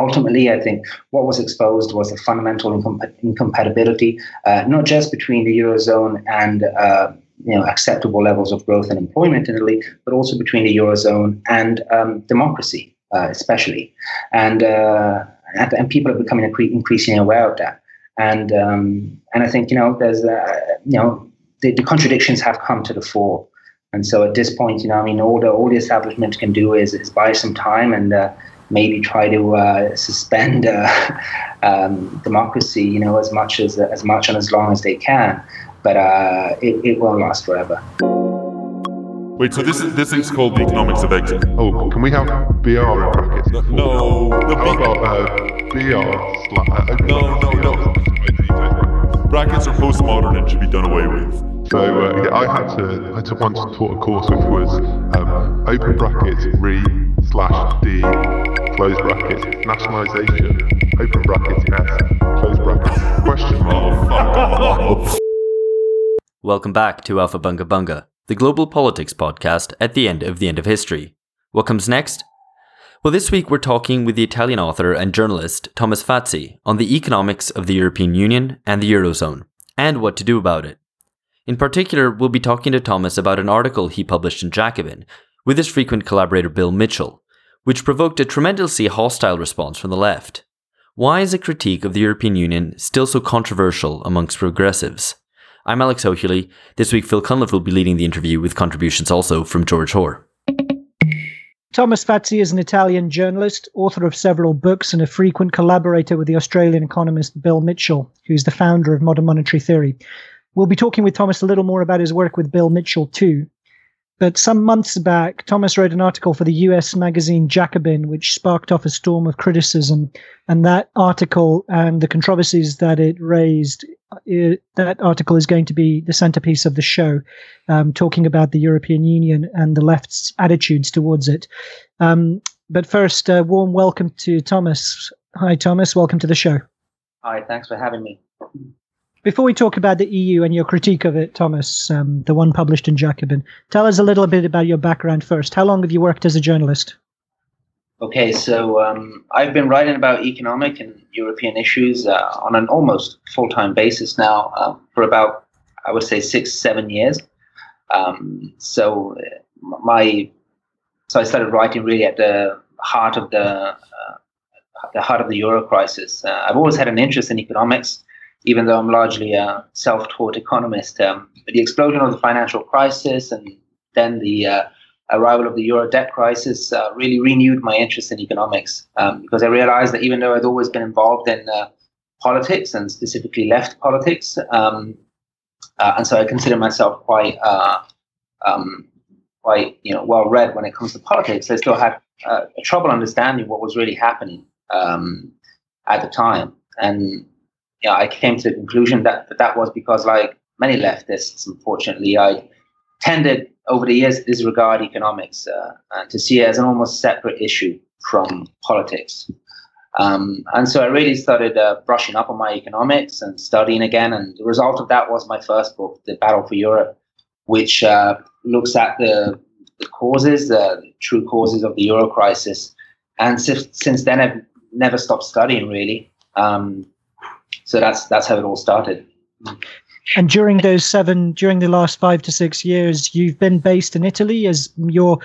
ultimately, I think what was exposed was a fundamental incom- incompatibility, uh, not just between the eurozone and uh, you know acceptable levels of growth and employment in Italy, but also between the eurozone and um, democracy, uh, especially, and, uh, and, and people are becoming increasingly aware of that. And um, and I think you know there's you know the, the contradictions have come to the fore. And so at this point, you know, I mean, all the all the establishment can do is, is buy some time and uh, maybe try to uh, suspend uh, um, democracy, you know, as much as as much and as long as they can. But uh, it, it won't last forever. Wait, so this is this is called the economics of exit. Oh, can we have BR in brackets? No, no, How about uh, BR? uh, no, no, no. Brackets are postmodern and should be done away with. So uh, yeah, I had to I had to once taught a course which was um, open brackets re slash d close brackets nationalisation open brackets s close brackets question mark. Welcome back to Aufhebunga Bunga, the global politics podcast at the end of the end of history. What comes next? Well, this week we're talking with the Italian author and journalist Thomas Fazi on the economics of the European Union and the Eurozone, and what to do about it. In particular, we'll be talking to Thomas about an article he published in Jacobin with his frequent collaborator Bill Mitchell, which provoked a tremendously hostile response from the left. Why is a critique of the European Union still so controversial amongst progressives? I'm Alex Hochuli. This week, Phil Cunliffe will be leading the interview with contributions also from George Hoare. Thomas Fazi is an Italian journalist, author of several books, and a frequent collaborator with the Australian economist Bill Mitchell, who's the founder of modern monetary theory. We'll be talking with Thomas a little more about his work with Bill Mitchell too. But some months back, Thomas wrote an article for the US magazine Jacobin, which sparked off a storm of criticism. And that article and the controversies that it raised, it, that article is going to be the centerpiece of the show, um, talking about the European Union and the left's attitudes towards it. Um, but first, a warm welcome to Thomas. Hi, Thomas. Welcome to the show. Hi, thanks for having me. Before we talk about the EU and your critique of it, Thomas, um, the one published in Jacobin, tell us a little bit about your background first. How long have you worked as a journalist? Okay, so um, I've been writing about economic and European issues uh, on an almost full time basis now uh, for about, I would say, six, seven years. Um, so uh, my, so I started writing really at the heart of the, uh, the heart of the euro crisis. Uh, I've always had an interest in economics even though I'm largely a self-taught economist. Um, the explosion of the financial crisis and then the uh, arrival of the euro debt crisis uh, really renewed my interest in economics um, because I realized that even though I'd always been involved in uh, politics and specifically left politics, um, uh, and so I consider myself quite uh, um, quite you know well read when it comes to politics. I still had uh, trouble understanding what was really happening um, at the time, and know, I came to the conclusion that, that that was because, like many leftists, unfortunately, I tended over the years to disregard economics uh, and to see it as an almost separate issue from politics. Um, and so I really started uh, brushing up on my economics and studying again. And the result of that was my first book, The Battle for Europe, which uh, looks at the, the causes, the true causes of the euro crisis. And since, since then, I've never stopped studying, really. Um, so that's that's how it all started. And during those seven, during the last five to six years, you've been based in Italy as your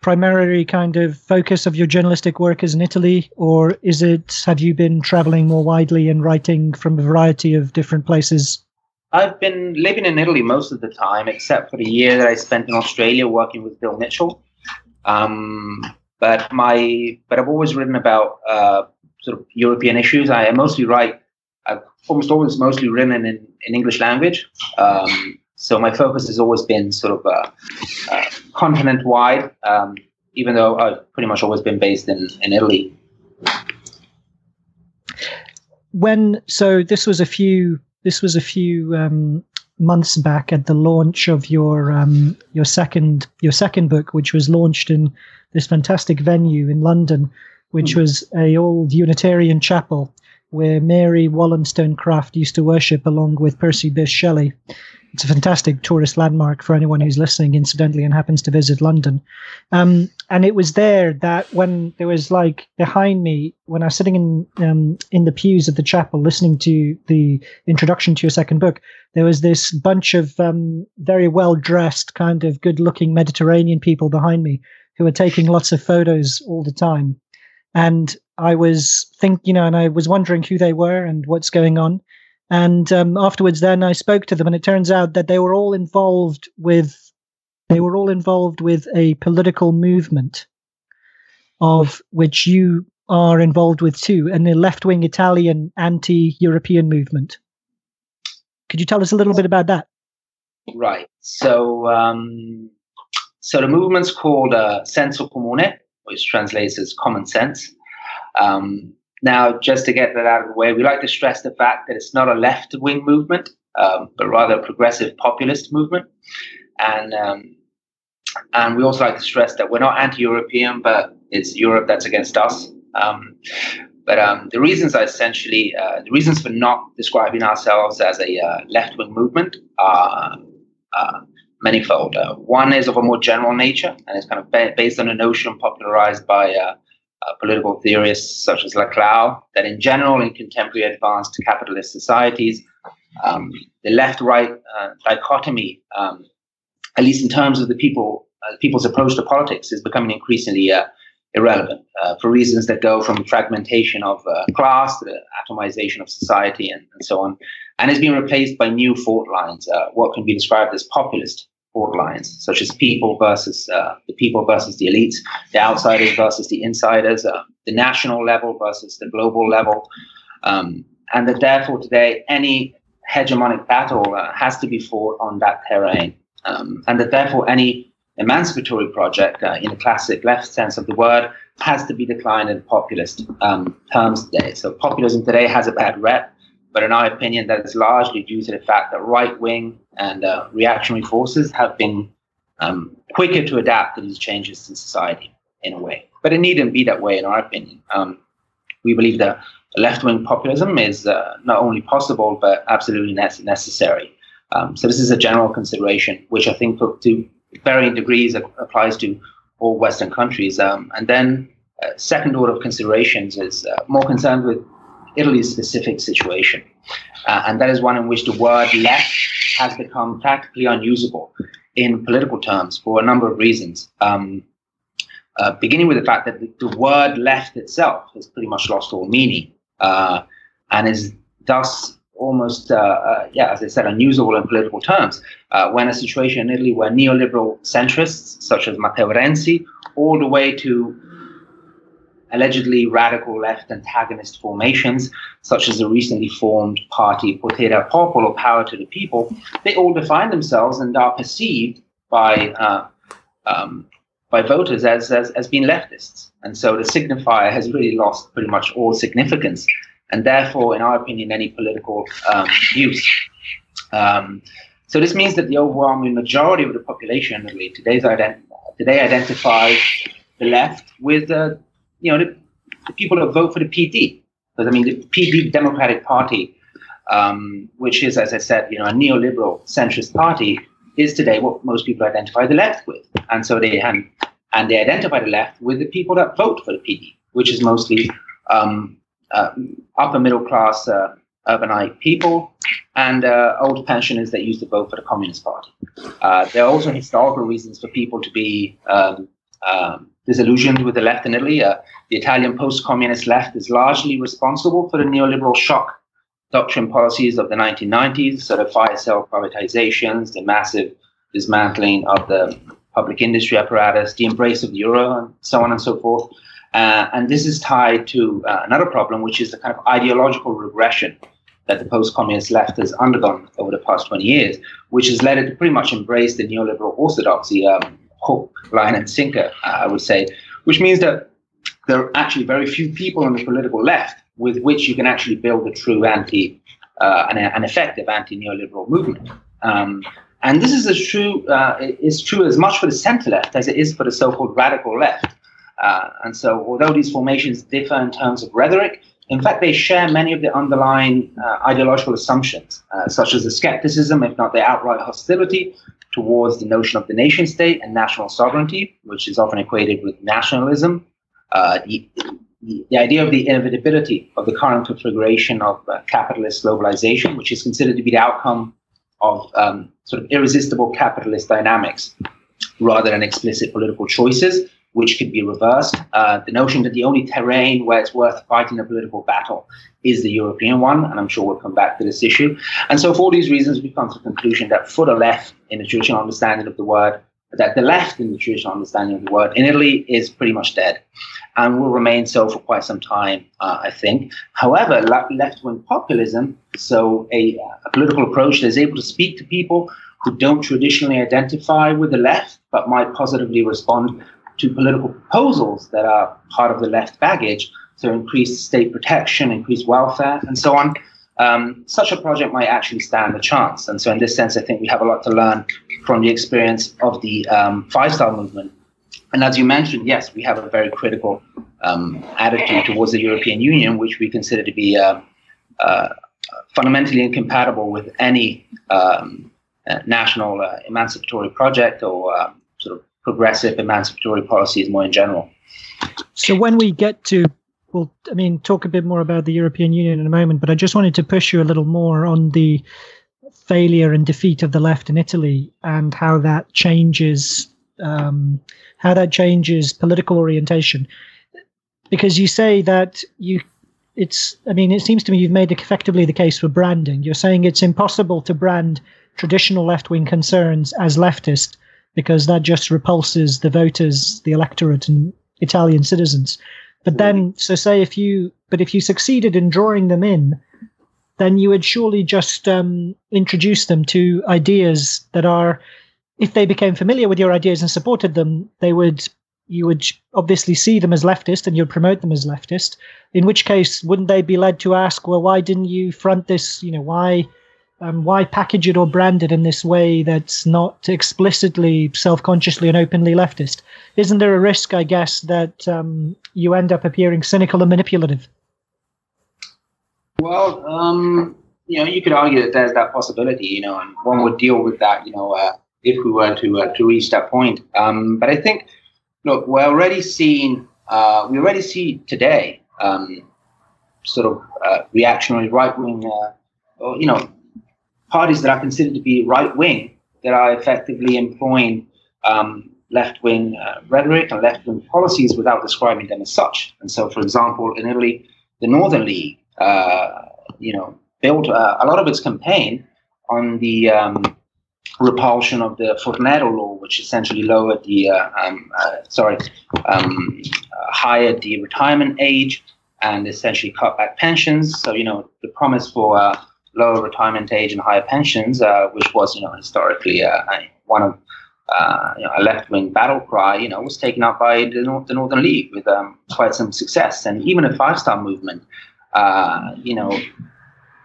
primary kind of focus of your journalistic work is in Italy, or is it? Have you been traveling more widely and writing from a variety of different places? I've been living in Italy most of the time, except for the year that I spent in Australia working with Bill Mitchell. Um, but my, but I've always written about uh, sort of European issues. I mostly write I've almost always mostly written in, in English language. Um, so my focus has always been sort of uh, uh, continent wide, um, even though I've pretty much always been based in, in Italy. When so this was a few this was a few um, months back at the launch of your um, your second your second book, which was launched in this fantastic venue in London, which mm. was a old Unitarian chapel where Mary Wollstonecraft used to worship along with Percy Bysshe Shelley. It's a fantastic tourist landmark for anyone who's listening, incidentally, and happens to visit London. Um, and it was there that when there was like behind me, when I was sitting in um, in the pews of the chapel listening to the introduction to your second book, there was this bunch of um, very well dressed, kind of good looking Mediterranean people behind me who were taking lots of photos all the time. And I was think, you know, and I was wondering who they were and what's going on. And um, afterwards, then I spoke to them, and it turns out that they were all involved with they were all involved with a political movement, of which you are involved with too, and the left wing Italian anti-European movement. Could you tell us a little bit about that? Right. So, um, so the movement's called uh, Senso Comune, which translates as common sense. Um, now, just to get that out of the way, we like to stress the fact that it's not a left wing movement, um, but rather a progressive populist movement. And um, and we also like to stress that we're not anti-European, but it's Europe that's against us. Um, but um, the reasons are essentially uh, the reasons for not describing ourselves as a uh, left-wing movement are uh, manifold. Uh, one is of a more general nature, and it's kind of ba- based on a notion popularized by uh, political theorists such as Laclau that, in general, in contemporary advanced capitalist societies, um, the left-right uh, dichotomy, um, at least in terms of the people, uh, people's approach to politics, is becoming increasingly uh, irrelevant uh, for reasons that go from fragmentation of uh, class to the atomization of society and, and, so on, and is being replaced by new fault lines, what can be described as populist fault lines, such as people versus uh, the people versus the elites, the outsiders versus the insiders, uh, the national level versus the global level, um, and that therefore today any hegemonic battle uh, has to be fought on that terrain, um, and that therefore any emancipatory project uh, in the classic left sense of the word has to be declined in populist um, terms today. So populism today has a bad rep but in our opinion, that is largely due to the fact that right wing and uh, reactionary forces have been um, quicker to adapt to these changes in society in a way. But it needn't be that way, in our opinion. Um, we believe that left wing populism is uh, not only possible, but absolutely ne- necessary. Um, so, this is a general consideration, which I think to varying degrees applies to all Western countries. Um, and then, uh, second order of considerations is uh, more concerned with Italy's specific situation. Uh, and that is one in which the word left has become practically unusable in political terms for a number of reasons. Um, uh, beginning with the fact that the, the, word left itself has pretty much lost all meaning uh, and is thus almost, uh, uh, yeah, as I said, unusable in political terms. Uh, when a situation in Italy where neoliberal centrists such as Matteo Renzi, all the way to allegedly radical left antagonist formations, such as the recently formed party Potere Popolo, Power to the People, they all define themselves and are perceived by uh, um, by voters as, as as being leftists. And so the signifier has really lost pretty much all significance, and therefore, in our opinion, any political um, use. Um, so this means that the overwhelming majority of the population, today's ident- today, identifies the left with uh, you know, the, the people that vote for the PD. Because I mean, the PD Democratic Party, um, which is, as I said, you know, a neoliberal centrist party, is today what most people identify the left with, and so they and, and they identify the left with the people that vote for the PD, which is mostly um, uh, upper middle class uh, urbanite people and uh, old pensioners that used to vote for the Communist Party. Uh, there are also historical reasons for people to be um, um, disillusioned with the left in Italy. Uh, the Italian post-communist left is largely responsible for the neoliberal shock doctrine policies of the 1990s, sort of fire sale privatizations, the massive dismantling of the public industry apparatus, the embrace of the euro, and so on and so forth. Uh, and this is tied to uh, another problem, which is the kind of ideological regression that the post-communist left has undergone over the past 20 years, which has led it to pretty much embrace the neoliberal orthodoxy um, hook, line, and sinker, I would say, which means that there are actually very few people on the political left with which you can actually build a true anti, uh, an, an, effective anti-neoliberal movement. Um, and this is true uh, is true as much for the center left as it is for the so-called radical left. Uh, and so, although these formations differ in terms of rhetoric, in fact, they share many of the underlying uh, ideological assumptions, uh, such as the skepticism, if not the outright hostility, towards the notion of the nation state and national sovereignty, which is often equated with nationalism. Uh, the, the, idea of the inevitability of the current configuration of uh, capitalist globalization, which is considered to be the outcome of um, sort of irresistible capitalist dynamics rather than explicit political choices, which could be reversed. Uh, the notion that the only terrain where it's worth fighting a political battle is the European one, and I'm sure we'll come back to this issue. And so, for all these reasons, we come to the conclusion that for the left, in the traditional understanding of the word, that the left, in the traditional understanding of the word, in Italy is pretty much dead and will remain so for quite some time, uh, I think. However, left wing populism, so a, a political approach that is able to speak to people who don't traditionally identify with the left, but might positively respond to political proposals that are part of the left baggage, so increase state protection, increase welfare, and so on. Um, such a project might actually stand a chance. And so, in this sense, I think we have a lot to learn from the experience of the um, Five Star Movement. And as you mentioned, yes, we have a very critical um, attitude towards the European Union, which we consider to be uh, uh, fundamentally incompatible with any um, uh, national uh, emancipatory project or um, progressive emancipatory policies more in general. So when we get to, well, I mean, talk a bit more about the European Union in a moment, but I just wanted to push you a little more on the failure and defeat of the left in Italy and how that changes um, how that changes political orientation. Because you say that you it's I mean, it seems to me you've made effectively the case for branding. You're saying it's impossible to brand traditional left wing concerns as leftist because that just repulses the voters, the electorate, and Italian citizens. But then, so say if you, but if you succeeded in drawing them in, then you would surely just um, introduce them to ideas that are, if they became familiar with your ideas and supported them, they would, you would obviously see them as leftist and you'd promote them as leftist. In which case, wouldn't they be led to ask, well, why didn't you front this? You know, why? Um, why package it or brand it in this way that's not explicitly self-consciously and openly leftist? Isn't there a risk, I guess, that um, you end up appearing cynical and manipulative? Well, um, you know, you could argue that there's that possibility, you know, and one would deal with that, you know, uh, if we were to uh, to reach that point. Um, but I think, look, we're already seeing, uh, we already see today, um, sort of uh, reactionary right wing, uh, you know, parties that are considered to be right wing that are effectively employing um, left wing uh, rhetoric and left wing policies without describing them as such. And so, for example, in Italy, the Northern League, uh, you know, built uh, a lot of its campaign on the um, repulsion of the Fornero law, which essentially lowered the, uh, um, uh, sorry, um, uh, higher the retirement age and essentially cut back pensions. So, you know, the promise for lower retirement age and higher pensions, uh, which was, you know, historically uh, one of uh, you know, a left-wing battle cry, you know, was taken up by the, North, the Northern League with um, quite some success, and even a five-star movement, uh, you know,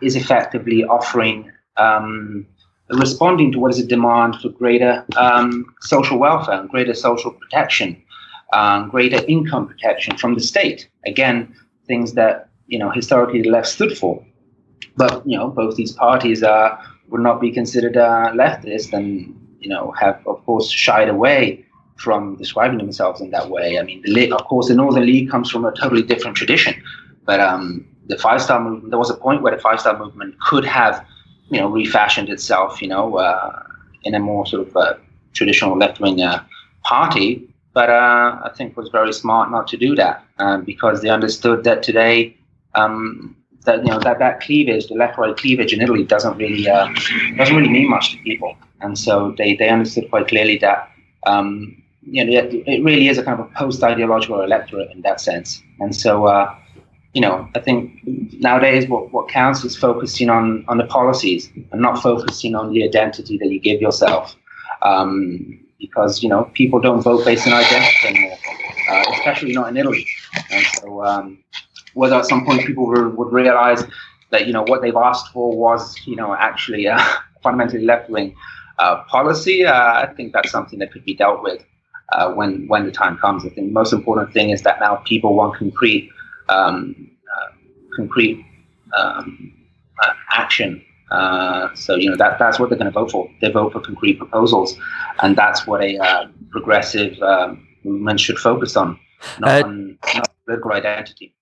is effectively offering. Um, responding to what is a demand for greater um, social welfare and greater social protection, um, greater income protection from the state. Again, things that you know historically the left stood for. But you know, both these parties uh, would not be considered uh, leftist, and you know, have of course shied away from describing themselves in that way. I mean, the, of course, the Northern League comes from a totally different tradition, but um, the Five Star Movement. There was a point where the Five Star Movement could have, you know, refashioned itself, you know, uh, in a more sort of uh, traditional left wing uh, party. But uh, I think was very smart not to do that um, because they understood that today um, that you know that that cleavage, the left-right cleavage in Italy, doesn't really uh, doesn't really mean much to people, and so they they understood quite clearly that um, you know it, really is a kind of a post-ideological electorate in that sense, and so. Uh, you know, I think nowadays what, what counts is focusing on, on the policies and not focusing on the identity that you give yourself. Um, because, you know, people don't vote based on identity anymore, uh, especially not in Italy. And so, um, whether at some point people would realize that you know what they've asked for was you know actually a fundamentally left wing uh, policy. Uh, I think that's something that could be dealt with uh, when when the time comes. I think the most important thing is that now people want concrete um, uh, concrete um, uh, action. Uh, so you know that that's what they're going to vote for. They vote for concrete proposals, and that's what a uh, progressive um, movement should focus on, not on not political identity.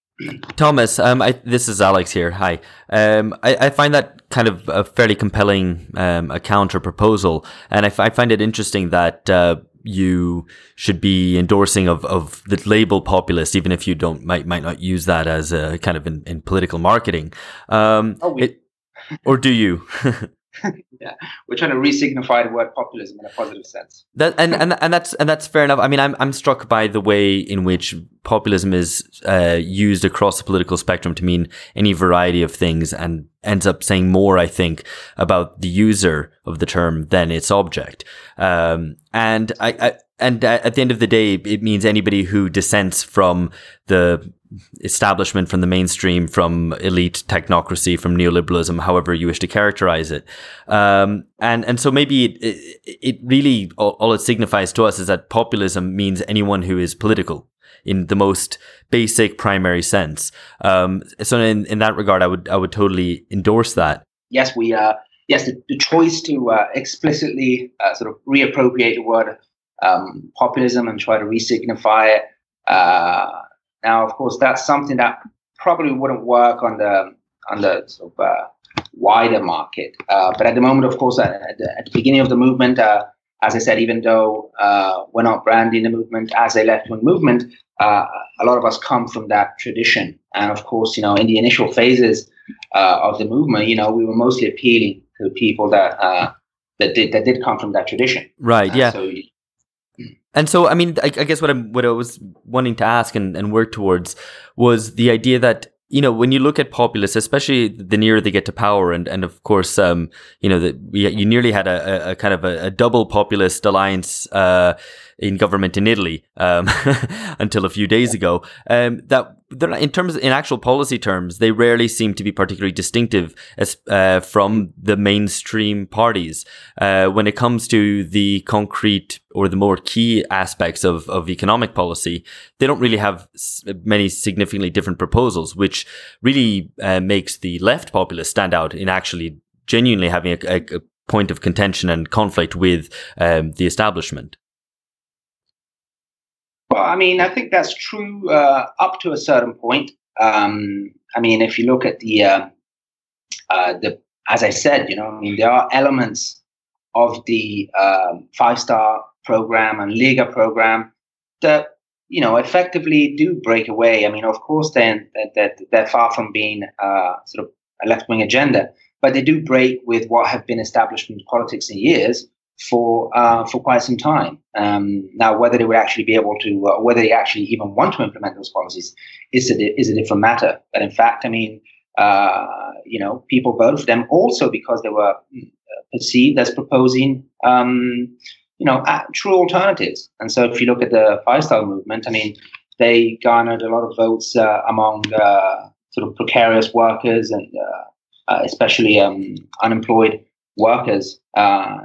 Thomas, um, I, this is Alex here. Hi. Um, I, I find that kind of a fairly compelling um, a counter proposal, and I, f- I find it interesting that uh, you should be endorsing of, of the label populist, even if you don't might might not use that as a kind of in, in political marketing. Um, Oh, we- it- or do you? We're trying to re-signify the word populism in a positive sense. That and, and and that's and that's fair enough. I mean, I'm I'm struck by the way in which populism is uh, used across the political spectrum to mean any variety of things, and ends up saying more, I think, about the user of the term than its object. Um, and I, I and at the end of the day, it means anybody who dissents from the establishment, from the mainstream, from elite technocracy, from neoliberalism, however you wish to characterize it. Um, and, and so maybe it, it, really, all, all it signifies to us is that populism means anyone who is political in the most basic primary sense. Um, so in, in that regard, I would, I would totally endorse that. Yes, we uh, yes the, the choice to uh, explicitly uh, sort of reappropriate the word um, populism and try to re-signify it. Uh, now, of course, that's something that probably wouldn't work on the on the sort of uh, wider market. Uh, but at the moment, of course, at, at, the, at the beginning of the movement, uh, as I said, even though uh, we're not branding the movement as a left-wing movement, uh, a lot of us come from that tradition. And of course, you know, in the initial phases uh, of the movement, you know, we were mostly appealing to people that uh, that did that did come from that tradition. Right. Yeah. So And so, I mean, I, I guess what I'm, what I was wanting to ask and, and work towards was the idea that you know when you look at populists, especially the nearer they get to power, and and of course, um, you know that you nearly had a, a, kind of a, a double populist alliance uh, in government in Italy um, until a few days ago. Um, that they're not, in terms in actual policy terms, they rarely seem to be particularly distinctive as uh, from the mainstream parties uh, when it comes to the concrete or the more key aspects of, of economic policy. They don't really have many significantly different proposals, which really uh, makes the left populists stand out in actually genuinely having a, a, a point of contention and conflict with um, the establishment. Well, I mean, I think that's true uh, up to a certain point. Um, I mean, if you look at the uh, uh, the as I said, you know, I mean, there are elements of the um five star program and Lega program that you know effectively do break away. I mean, of course, that they're, they're far from being uh, sort of a left wing agenda, but they do break with what have been establishment politics in years for uh, for quite some time. Um, now, whether they would actually be able to, uh, whether they actually even want to implement those policies, is a di- is a different matter. But in fact, I mean, uh, you know, people voted for them also because they were mm, perceived as proposing, um, you know, uh, true alternatives. And so, if you look at the Five Star Movement, I mean, they garnered a lot of votes uh, among uh, sort of precarious workers and uh, uh, especially um, unemployed workers. Uh,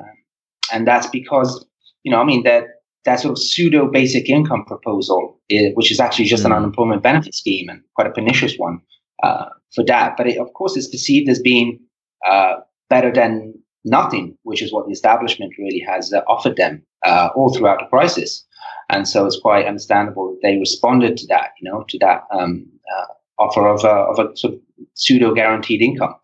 and that's because you know, I mean that that sort of pseudo basic income proposal, eh, which is actually just an Mm. unemployment benefit scheme and quite a pernicious one uh, for that. But it, of course, it's perceived as being uh, better than nothing, which is what the establishment really has uh, offered them uh, all throughout the crisis. And so it's quite understandable that they responded to that, you know, to that um, uh, offer of a, of a sort of pseudo guaranteed income.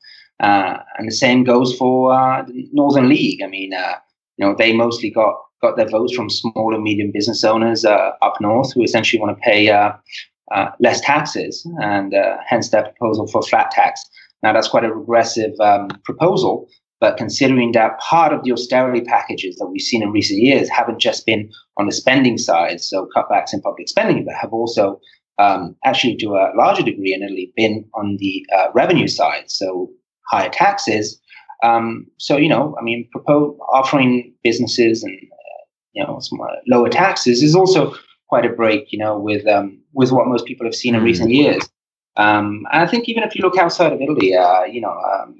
Uh, and the same goes for uh, the Northern League. I mean, uh, you know, they mostly got got their votes from small and medium business owners uh, up north who essentially want to pay uh, uh, less taxes, and uh, hence their proposal for flat tax. Now, that's quite a regressive um, proposal, but considering that part of the austerity packages that we've seen in recent years haven't just been on the spending side, so cutbacks in public spending, but have also um, actually, to a larger degree in Italy, been on the uh, revenue side, so higher taxes. Um, so you know, I mean, propose offering businesses and uh, you know some uh, lower taxes is also quite a break, you know, with um, with what most people have seen in Mm. recent years. Um, and I think even if you look outside of Italy, uh, you know, um,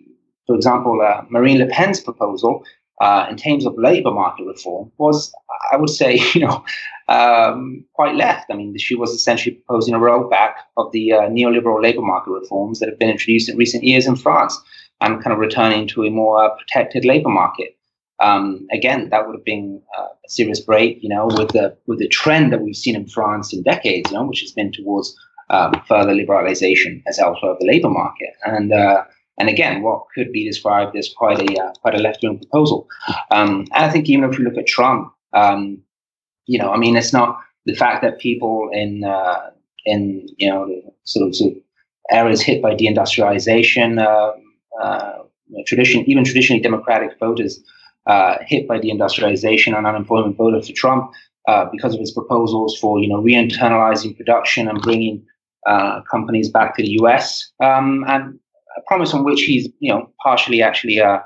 for example, uh, Marine Le Pen's proposal uh, in terms of labor market reform was, I would say, you know, um, quite left. I mean, she was essentially proposing a rollback of the uh, neoliberal labor market reforms that have been introduced in recent years in France and kind of returning to a more protected labor market. Um, again, that would have been uh, a serious break, you know, with the with the trend that we've seen in France in decades, you know, which has been towards um, further liberalization as elsewhere of the labor market. And uh, and again, what could be described as quite a uh, quite a left wing proposal. Um, and I think even if we look at Trump, um, you know, I mean, it's not the fact that people in uh, in you know sort of, sort of areas hit by deindustrialization, uh, tradition even traditionally democratic voters uh, hit by deindustrialization and unemployment voted for Trump uh, because of his proposals for you know re-internalizing production and bringing uh, companies back to the U.S. Um, and a promise on which he's you know partially actually uh,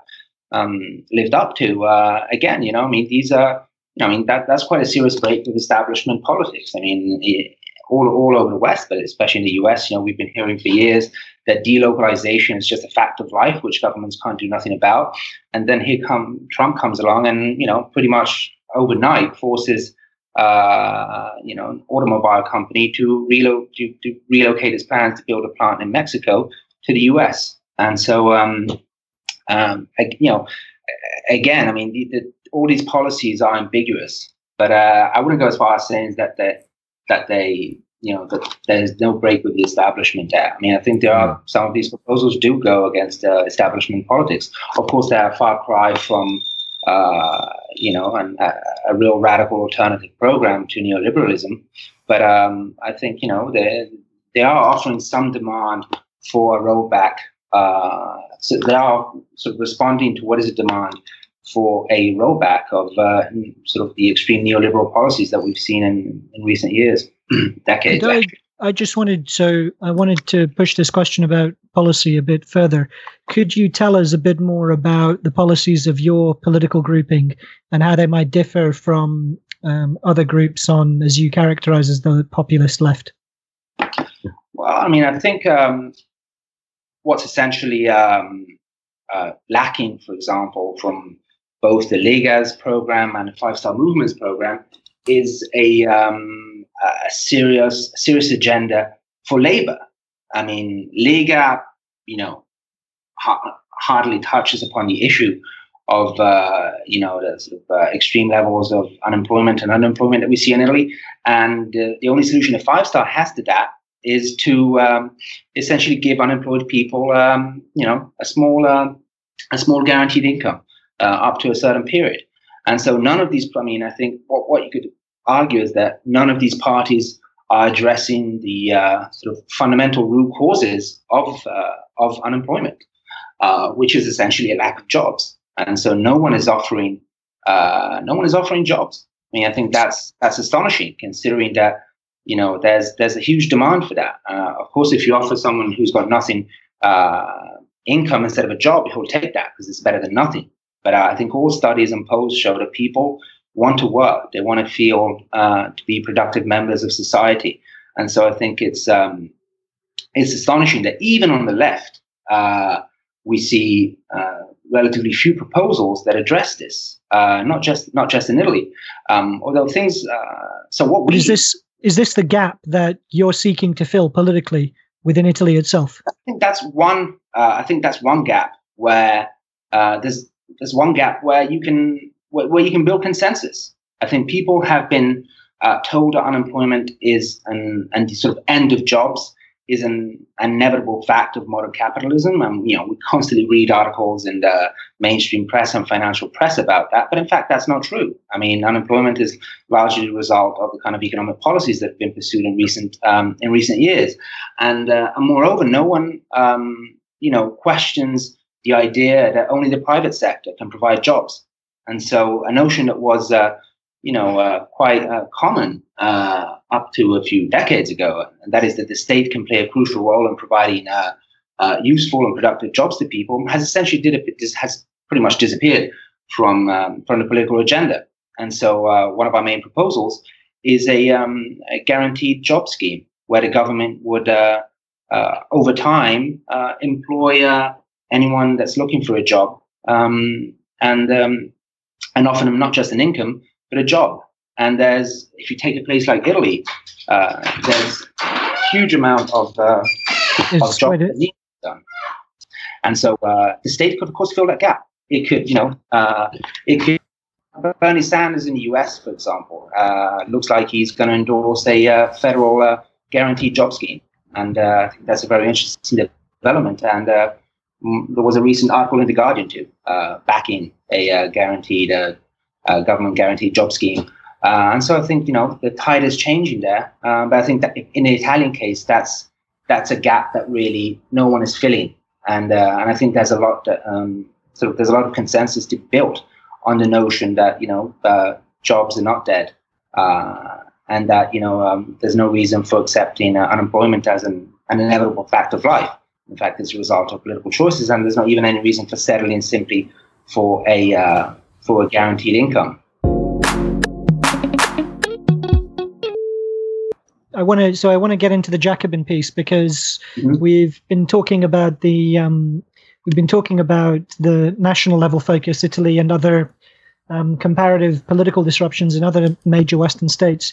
um, lived up to. Again, you know, I mean, these are, I mean, that that's quite a serious break with establishment politics. I mean, all all over the West, but especially in the U.S., you know, we've been hearing for years that delocalization is just a fact of life, which governments can't do nothing about. And then here come Trump comes along, and you know, pretty much overnight forces. Uh, you know, an automobile company to, relo- to, to relocate its plans to build a plant in Mexico to the US. And so, um, um, you know, again, I mean, the, the, all these policies are ambiguous, but uh, I wouldn't go as far as saying that they, that they, you know, that there's no break with the establishment there. I mean, I think there are some of these proposals do go against uh, establishment politics. Of course, they are far cry from, uh, you know, an, a, a, real radical alternative program to neoliberalism. But um, I think, you know, they, they are offering some demand for a rollback. Uh, so they are sort of responding to what is a demand for a rollback of uh, sort of the extreme neoliberal policies that we've seen in, in recent years, decades. I, I just wanted so I wanted to push this question about policy a bit further. Could you tell us a bit more about the policies of your political grouping and how they might differ from um, other groups on, as you characterize as the populist left? Well, I mean, I think um, what's essentially um, uh, lacking, for example, from both the Lega's program and the Five Star Movements program is a, um, a serious serious agenda for labor. I mean, Lega, you know, ha- hardly touches upon the issue of uh, you know the sort of, uh, extreme levels of unemployment and unemployment that we see in Italy, and uh, the only solution a Five Star has to that is to um, essentially give unemployed people, um, you know, a small, uh, a small guaranteed income uh, up to a certain period. And so none of these, I mean, I think what, what you could argue is that none of these parties are addressing the uh, sort of fundamental root causes of, uh, of unemployment, uh, which is essentially a lack of jobs. And so no one is offering, uh, no one is offering jobs. I mean, I think that's, that's astonishing considering that you know, there's there's a huge demand for that. Uh, of course, if you offer someone who's got nothing income instead of a job, he'll take that because it's better than nothing. But uh, I think all studies and polls show that people want to work. They want to feel uh, to be productive members of society. And so I think it's um, it's astonishing that even on the left, uh, we see uh, relatively few proposals that address this. not just not just in Italy, um, although things. so what we is this is this the gap that you're seeking to fill politically within Italy itself? I think that's one. Uh, I think that's one gap where uh, there's there's one gap where you can where, where, you can build consensus. I think people have been uh, told that unemployment is an and the sort of end of jobs is an inevitable fact of modern capitalism. And, you know, we constantly read articles in the mainstream press and financial press about that. But in fact, that's not true. I mean, unemployment is largely the result of the kind of economic policies that have been pursued in recent, um, in recent years. And, uh, and moreover, no one, um, you know, questions the idea that only the private sector can provide jobs. And so a notion that was, uh, you know, uh, quite uh, common uh, up to a few decades ago, and that is that the state can play a crucial role in providing uh, uh, useful and productive jobs to people, has essentially did it, has pretty much disappeared from um, from the political agenda. And so, one of our main proposals is a, um, a, guaranteed job scheme where the government would, over time, employ anyone that's looking for a job. Um, and um, and often not just an income, but a job. And there's, if you take a place like Italy, uh, there's a huge amount of, uh, of jobs that need done. And so uh, the state could, of course, fill that gap. It could, you know, uh, it could. Bernie Sanders in the U.S., for example, uh, looks like he's going to endorse a uh, federal guaranteed job scheme, and I think that's a very interesting development. And there was a recent article in the Guardian too, backing a guaranteed government guaranteed job scheme. Uh, and so I think you know the tide is changing there. Uh, but I think that in the Italian case, that's that's a gap that really no one is filling, and uh, and I think there's a lot that um, sort of there's a lot of consensus to build on the notion that you know uh, jobs are not dead, uh, and that you know um, there's no reason for accepting uh, unemployment as an, an inevitable fact of life. In fact, it's a result of political choices, and there's not even any reason for settling simply for a for a guaranteed income. I want to so I want to get into the Jacobin piece because mm-hmm. we've been talking about the um, we've been talking about the national level focus, Italy and other um, comparative political disruptions in other major Western states.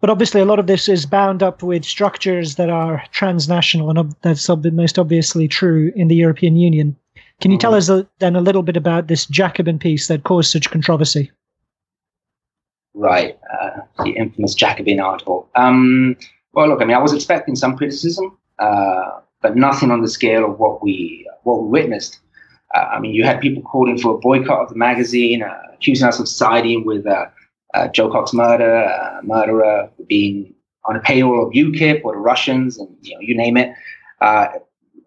But obviously, a lot of this is bound up with structures that are transnational, and ob- that's ob- most obviously true in the European Union. Can you tell mm-hmm. us a, then a little bit about this Jacobin piece that caused such controversy? Right, uh, the infamous Jacobin article. Um, well, look, I mean, I was expecting some criticism, uh, but nothing on the scale of what we what we witnessed. Uh, I mean, you had people calling for a boycott of the magazine, uh, accusing us of siding with uh, uh, Jo Cox murder, murderer being on a payroll of UKIP or the Russians, and you know, you name it.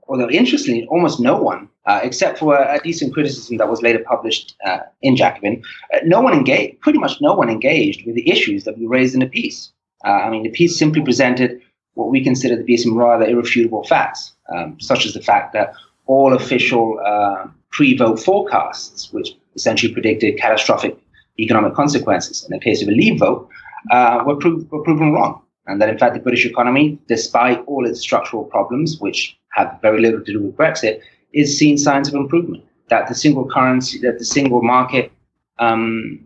although interestingly, almost no one uh, except for a, a, decent criticism that was later published uh, in Jacobin, uh, no one engaged, pretty much no one engaged with the issues that we raised in the piece. Uh, I mean, the piece simply presented what we consider to be some rather irrefutable facts, um, such as the fact that all official uh, pre-vote forecasts, which essentially predicted catastrophic economic consequences in the case of a leave vote, uh, were, were proven wrong. And that, in fact, the British economy, despite all its structural problems, which have very little to do with Brexit, is seeing signs of improvement. That the single currency, that the single market um,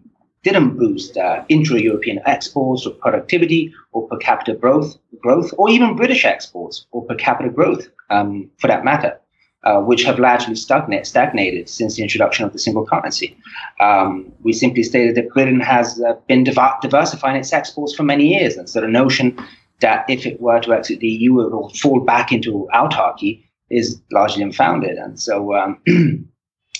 didn't boost uh, intra-European exports or productivity or per capita growth, growth, or even British exports or per capita growth, um, for that matter, uh, which have largely stagnate, stagnated since the introduction of the single currency. Um, we simply stated that Britain has uh, been div- diversifying its exports for many years, and so the notion that if it were to exit the EU, it will fall back into autarky is largely unfounded. And so, um,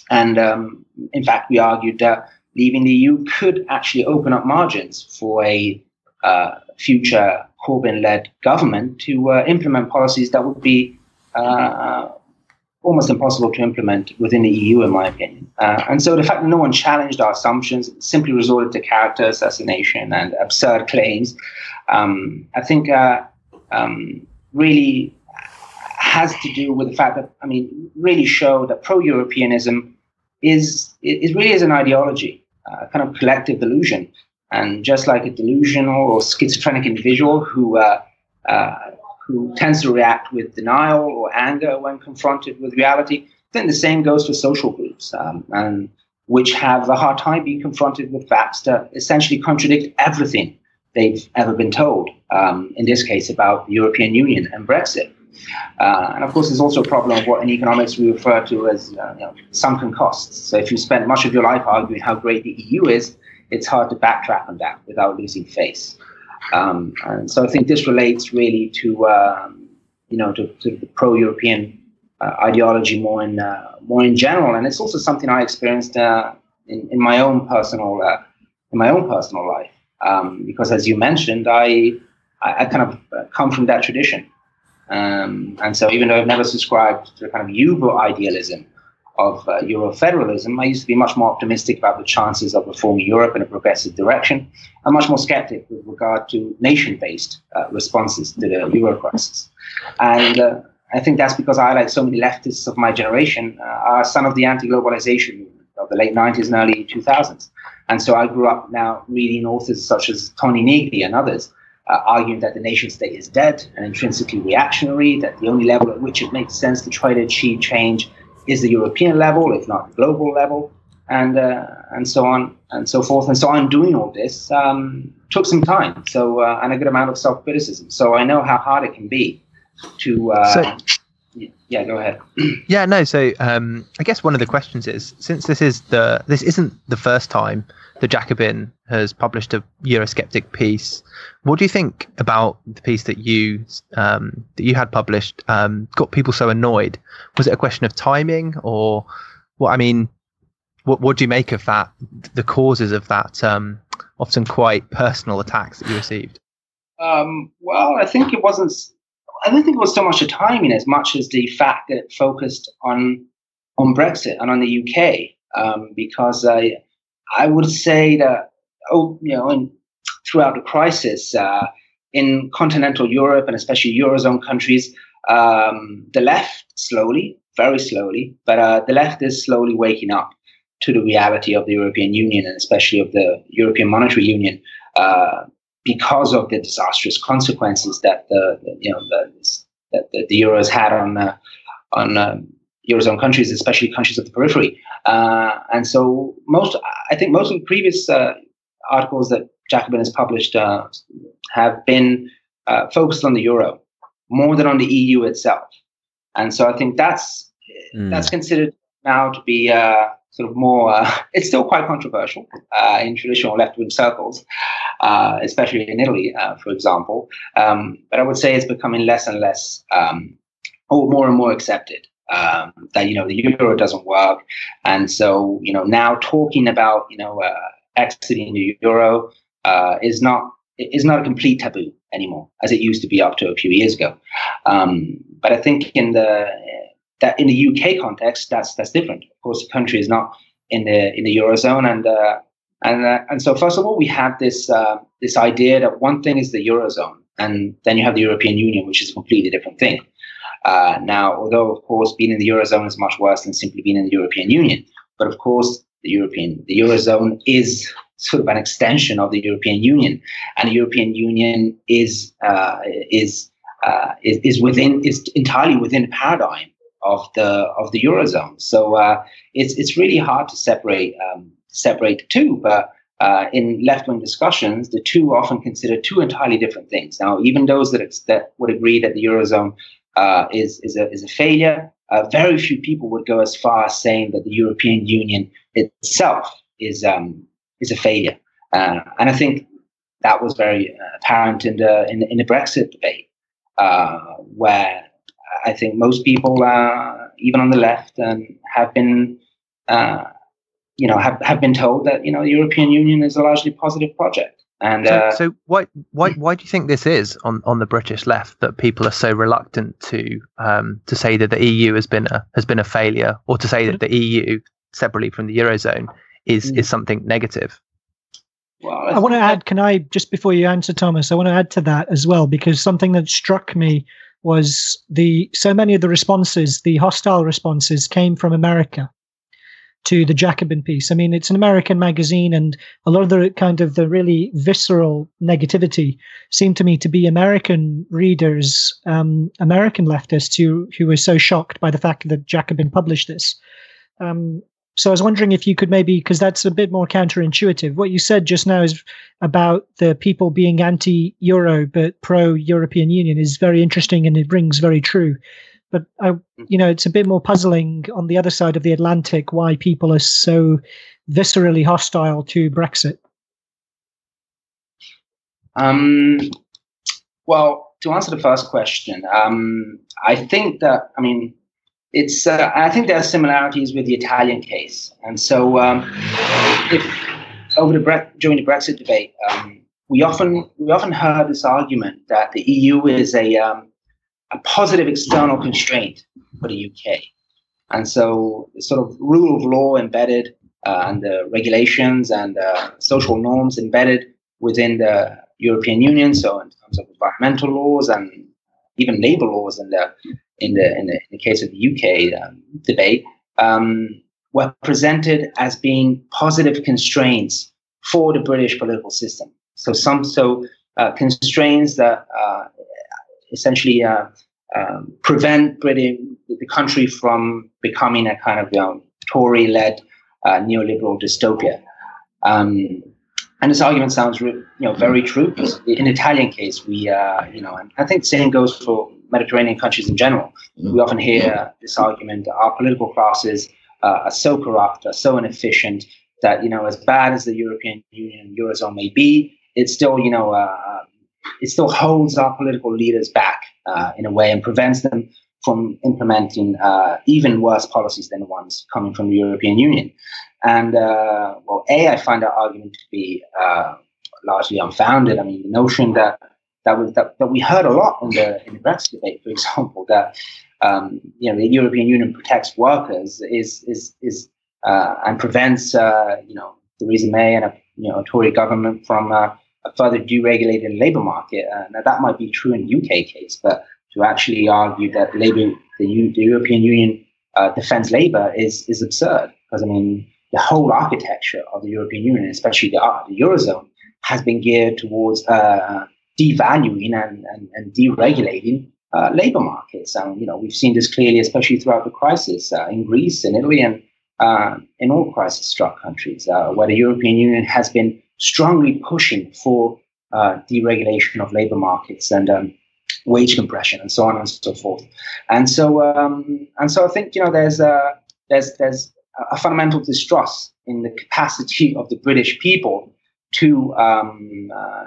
and um, in fact, we argued that leaving the EU could actually open up margins for a uh, future Corbyn-led government to uh, implement policies that would be uh, almost impossible to implement within the EU, in my opinion. Uh, and so the fact that no one challenged our assumptions, simply resorted to character assassination and absurd claims, um, I think uh, um, really has to do with the fact that, I mean, really show that pro-Europeanism is, is really is an ideology, a kind of collective delusion. And just like a delusional or schizophrenic individual who, uh, uh, who tends to react with denial or anger when confronted with reality, then the same goes for social groups, um, and which have a hard time being confronted with facts that essentially contradict everything they've ever been told. Um, in this case, about the European Union and Brexit. Uh, and of course, there's also a problem of what in economics we refer to as uh, you know, sunken costs. So if you spend much of your life arguing how great the EU is, it's hard to backtrack on that without losing face. Um, and so I think this relates really to um, you know to, to the pro-European uh, ideology more in uh, more in general, and it's also something I experienced uh, in, in my own personal uh, in my own personal life. Um, because as you mentioned, I I, kind of come from that tradition. Um, and so, even though I've never subscribed to the kind of Yuval idealism of uh, Eurofederalism, I used to be much more optimistic about the chances of reforming Europe in a progressive direction, and much more skeptic with regard to nation-based uh, responses to the Euro crisis. And uh, I think that's because I, like so many leftists of my generation, uh, are son of the anti-globalization movement of the late 90s and early 2000s. And so I grew up now reading authors such as Toni Negri and others uh, arguing that the nation state is dead and intrinsically reactionary, that the only level at which it makes sense to try to achieve change is the European level, if not global level. and uh, and so on and so forth. And so I'm doing all this um, took some time, so uh, and a good amount of self criticism. So I know how hard it can be to. Uh, so, yeah, go ahead. yeah, no. So um, I guess one of the questions is, since this is the this isn't the first time the Jacobin has published a Eurosceptic piece, what do you think about the piece that you um, that you had published um, got people so annoyed? Was it a question of timing, or what? I mean, what what do you make of that? The causes of that um, often quite personal attacks that you received. Um, well, I think it wasn't I don't think it was so much the timing as much as the fact that it focused on on Brexit and on the UK, um, because I I would say that oh you know throughout the crisis uh, in continental Europe and especially eurozone countries, um, the left slowly, very slowly, but uh, the left is slowly waking up to the reality of the European Union and especially of the European Monetary Union. Uh, because of the disastrous consequences that the, the you know the, that the, the euro has had on uh, on um, eurozone countries, especially countries of the periphery. Uh, and so most, I think, most of the previous uh, articles that Jacobin has published uh, have been uh, focused on the euro more than on the EU itself. And so I think that's mm. that's considered now to be uh, sort of more, uh, it's still quite controversial uh, in traditional left wing circles, uh, especially in Italy, uh, for example. Um, but I would say it's becoming less and less, um, or more and more accepted. Um, that you know the euro doesn't work, and so you know now talking about you know uh, exiting the euro is not is not a complete taboo anymore as it used to be up to a few years ago. Um, but I think in the that in the UK context, that's that's different. Of course, the country is not in the in the eurozone, and uh, and uh, and so first of all, we have this uh, this idea that one thing is the eurozone, and then you have the European Union, which is a completely different thing. Uh, now, although of course being in the eurozone is much worse than simply being in the European Union, but of course the European the eurozone is sort of an extension of the European Union, and the European Union is uh, is, uh, is is within is entirely within paradigm of the of the eurozone. So uh, it's it's really hard to separate um, separate the two. But uh, in left wing discussions, the two often considered two entirely different things. Now, even those that that would agree that the eurozone uh, is is a is a failure, uh, very few people would go as far as saying that the European Union itself is um, is a failure. Uh, and I think that was very apparent in the in the, in the Brexit debate, uh, where I think most people, uh, even on the left, um, have been, uh, you know, have, have been told that you know the European Union is a largely positive project. And so, uh, so why why why do you think this is on, on the British left that people are so reluctant to um, to say that the EU has been a has been a failure, or to say that the EU separately from the eurozone is is something negative? Well, I want to add. Can I just before you answer, Thomas? I want to add to that as well because something that struck me was the so many of the responses, the hostile responses, came from America to the Jacobin piece. I mean, it's an American magazine, and a lot of the kind of the really visceral negativity seemed to me to be American readers, um, American leftists who who were so shocked by the fact that Jacobin published this. Um, so I was wondering if you could maybe, because that's a bit more counterintuitive. What you said just now is about the people being anti-euro but pro-European Union is very interesting and it rings very true. But I, you know, it's a bit more puzzling on the other side of the Atlantic why people are so viscerally hostile to Brexit. Um, well, to answer the first question, um, I think that I mean it's uh, I think there are similarities with the Italian case, and so um, if over the Bre- during the Brexit debate, um, we often we often heard this argument that the EU is a um, a positive external constraint for the UK, and so the sort of rule of law embedded uh, and the regulations and uh, social norms embedded within the European Union. So in terms of environmental laws and even labor laws in the in the in the, in the case of the UK um, debate um, were presented as being positive constraints for the British political system. So some so uh, constraints that uh, essentially uh, um, prevent Britain the country from becoming a kind of you know, Tory-led uh, neoliberal dystopia. Um, and this argument sounds, you know, very true. In the Italian case, we, uh, you know, and I think the same goes for Mediterranean countries in general. We often hear this argument: our political classes uh, are so corrupt, are so inefficient that you know, as bad as the European Union eurozone may be, it still, you know, uh, it still holds our political leaders back uh, in a way and prevents them from implementing uh, even worse policies than the ones coming from the European Union. And uh, well, a I find that argument to be uh, largely unfounded. I mean, the notion that that that, that we heard a lot in the in the Brexit debate, for example, that um, you know the European Union protects workers is is is uh, and prevents uh, you know Theresa May and a you know a Tory government from uh, a further deregulated labour market. now that might be true in the UK case, but to actually argue that labor the, the European Union defends labour is is absurd because I mean the whole architecture of the European Union, especially the, uh, the Eurozone, has been geared towards uh, devaluing and, and, and deregulating uh, labor markets. And, you know, we've seen this clearly, especially throughout the crisis uh, in Greece and Italy and uh, in all crisis-struck countries, uh, where the European Union has been strongly pushing for deregulation of labor markets and um, wage compression and so on and so forth. And so, um, and so I think, you know, there's, a there's, there's a fundamental distrust in the capacity of the British people to um, uh,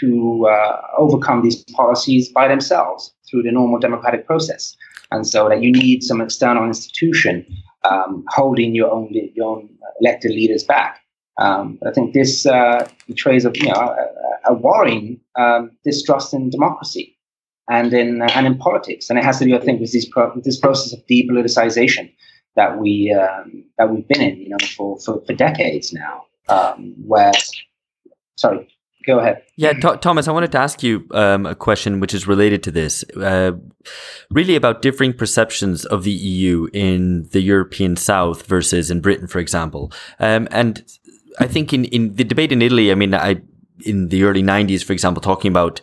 to uh, overcome these policies by themselves through the normal democratic process, and so that you need some external institution um, holding your own your own elected leaders back. Um, I think this uh, betrays a you know a, a worrying um, distrust in democracy and in uh, and in politics, and it has to do I think with this pro- with this process of depoliticization that we um, that we've been in, you know, for for, for decades now. Um, where, sorry, go ahead. Yeah, Th- Thomas, I wanted to ask you um, a question which is related to this, uh, really about differing perceptions of the EU in the European South versus in Britain, for example. Um, and I think in in the debate in Italy, I mean, I in the early '90s, for example, talking about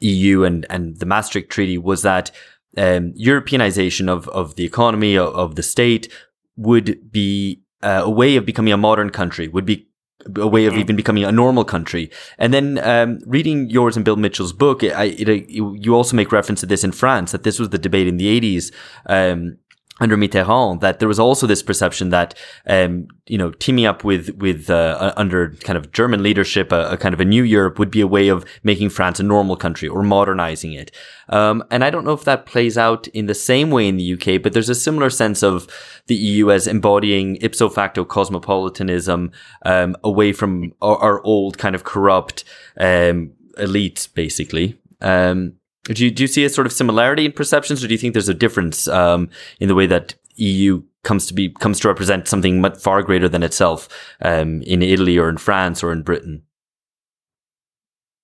EU and and the Maastricht Treaty was that um, Europeanization of, of the economy, of, of the state, would be uh, a way of becoming a modern country, would be a way of mm-hmm. even becoming a normal country. And then um, reading yours and Bill Mitchell's book, I, it, you also make reference to this in France, that this was the debate in the 80s. Um, under Mitterrand that there was also this perception that um, you know teaming up with with uh, under kind of German leadership a, a, kind of a new Europe would be a way of making France a normal country or modernizing it. Um, and I don't know if that plays out in the same way in the UK but there's a similar sense of the EU as embodying ipso facto cosmopolitanism um, away from our, our, old kind of corrupt um, elites basically. Um, do you, do you see a sort of similarity in perceptions, or do you think there's a difference um, in the way that EU comes to be comes to represent something much far greater than itself um, in Italy or in France or in Britain?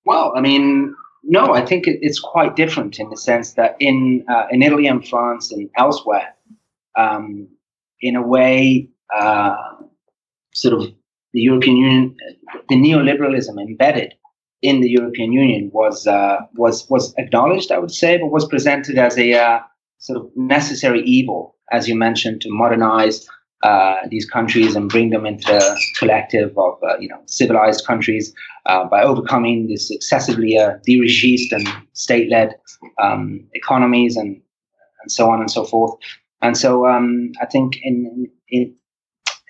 Well, I mean, no, I think it's quite different in the sense that in uh, in Italy and France and elsewhere, um, in a way, uh, sort of the European Union, the neoliberalism embedded in the European Union was uh, was was acknowledged, I would say, but was presented as a uh, sort of necessary evil, as you mentioned, to modernize uh, these countries and bring them into the collective of uh, you know civilized countries uh, by overcoming this excessively uh, dirigiste and state-led um, economies and and so on and so forth. And so um, I think in, in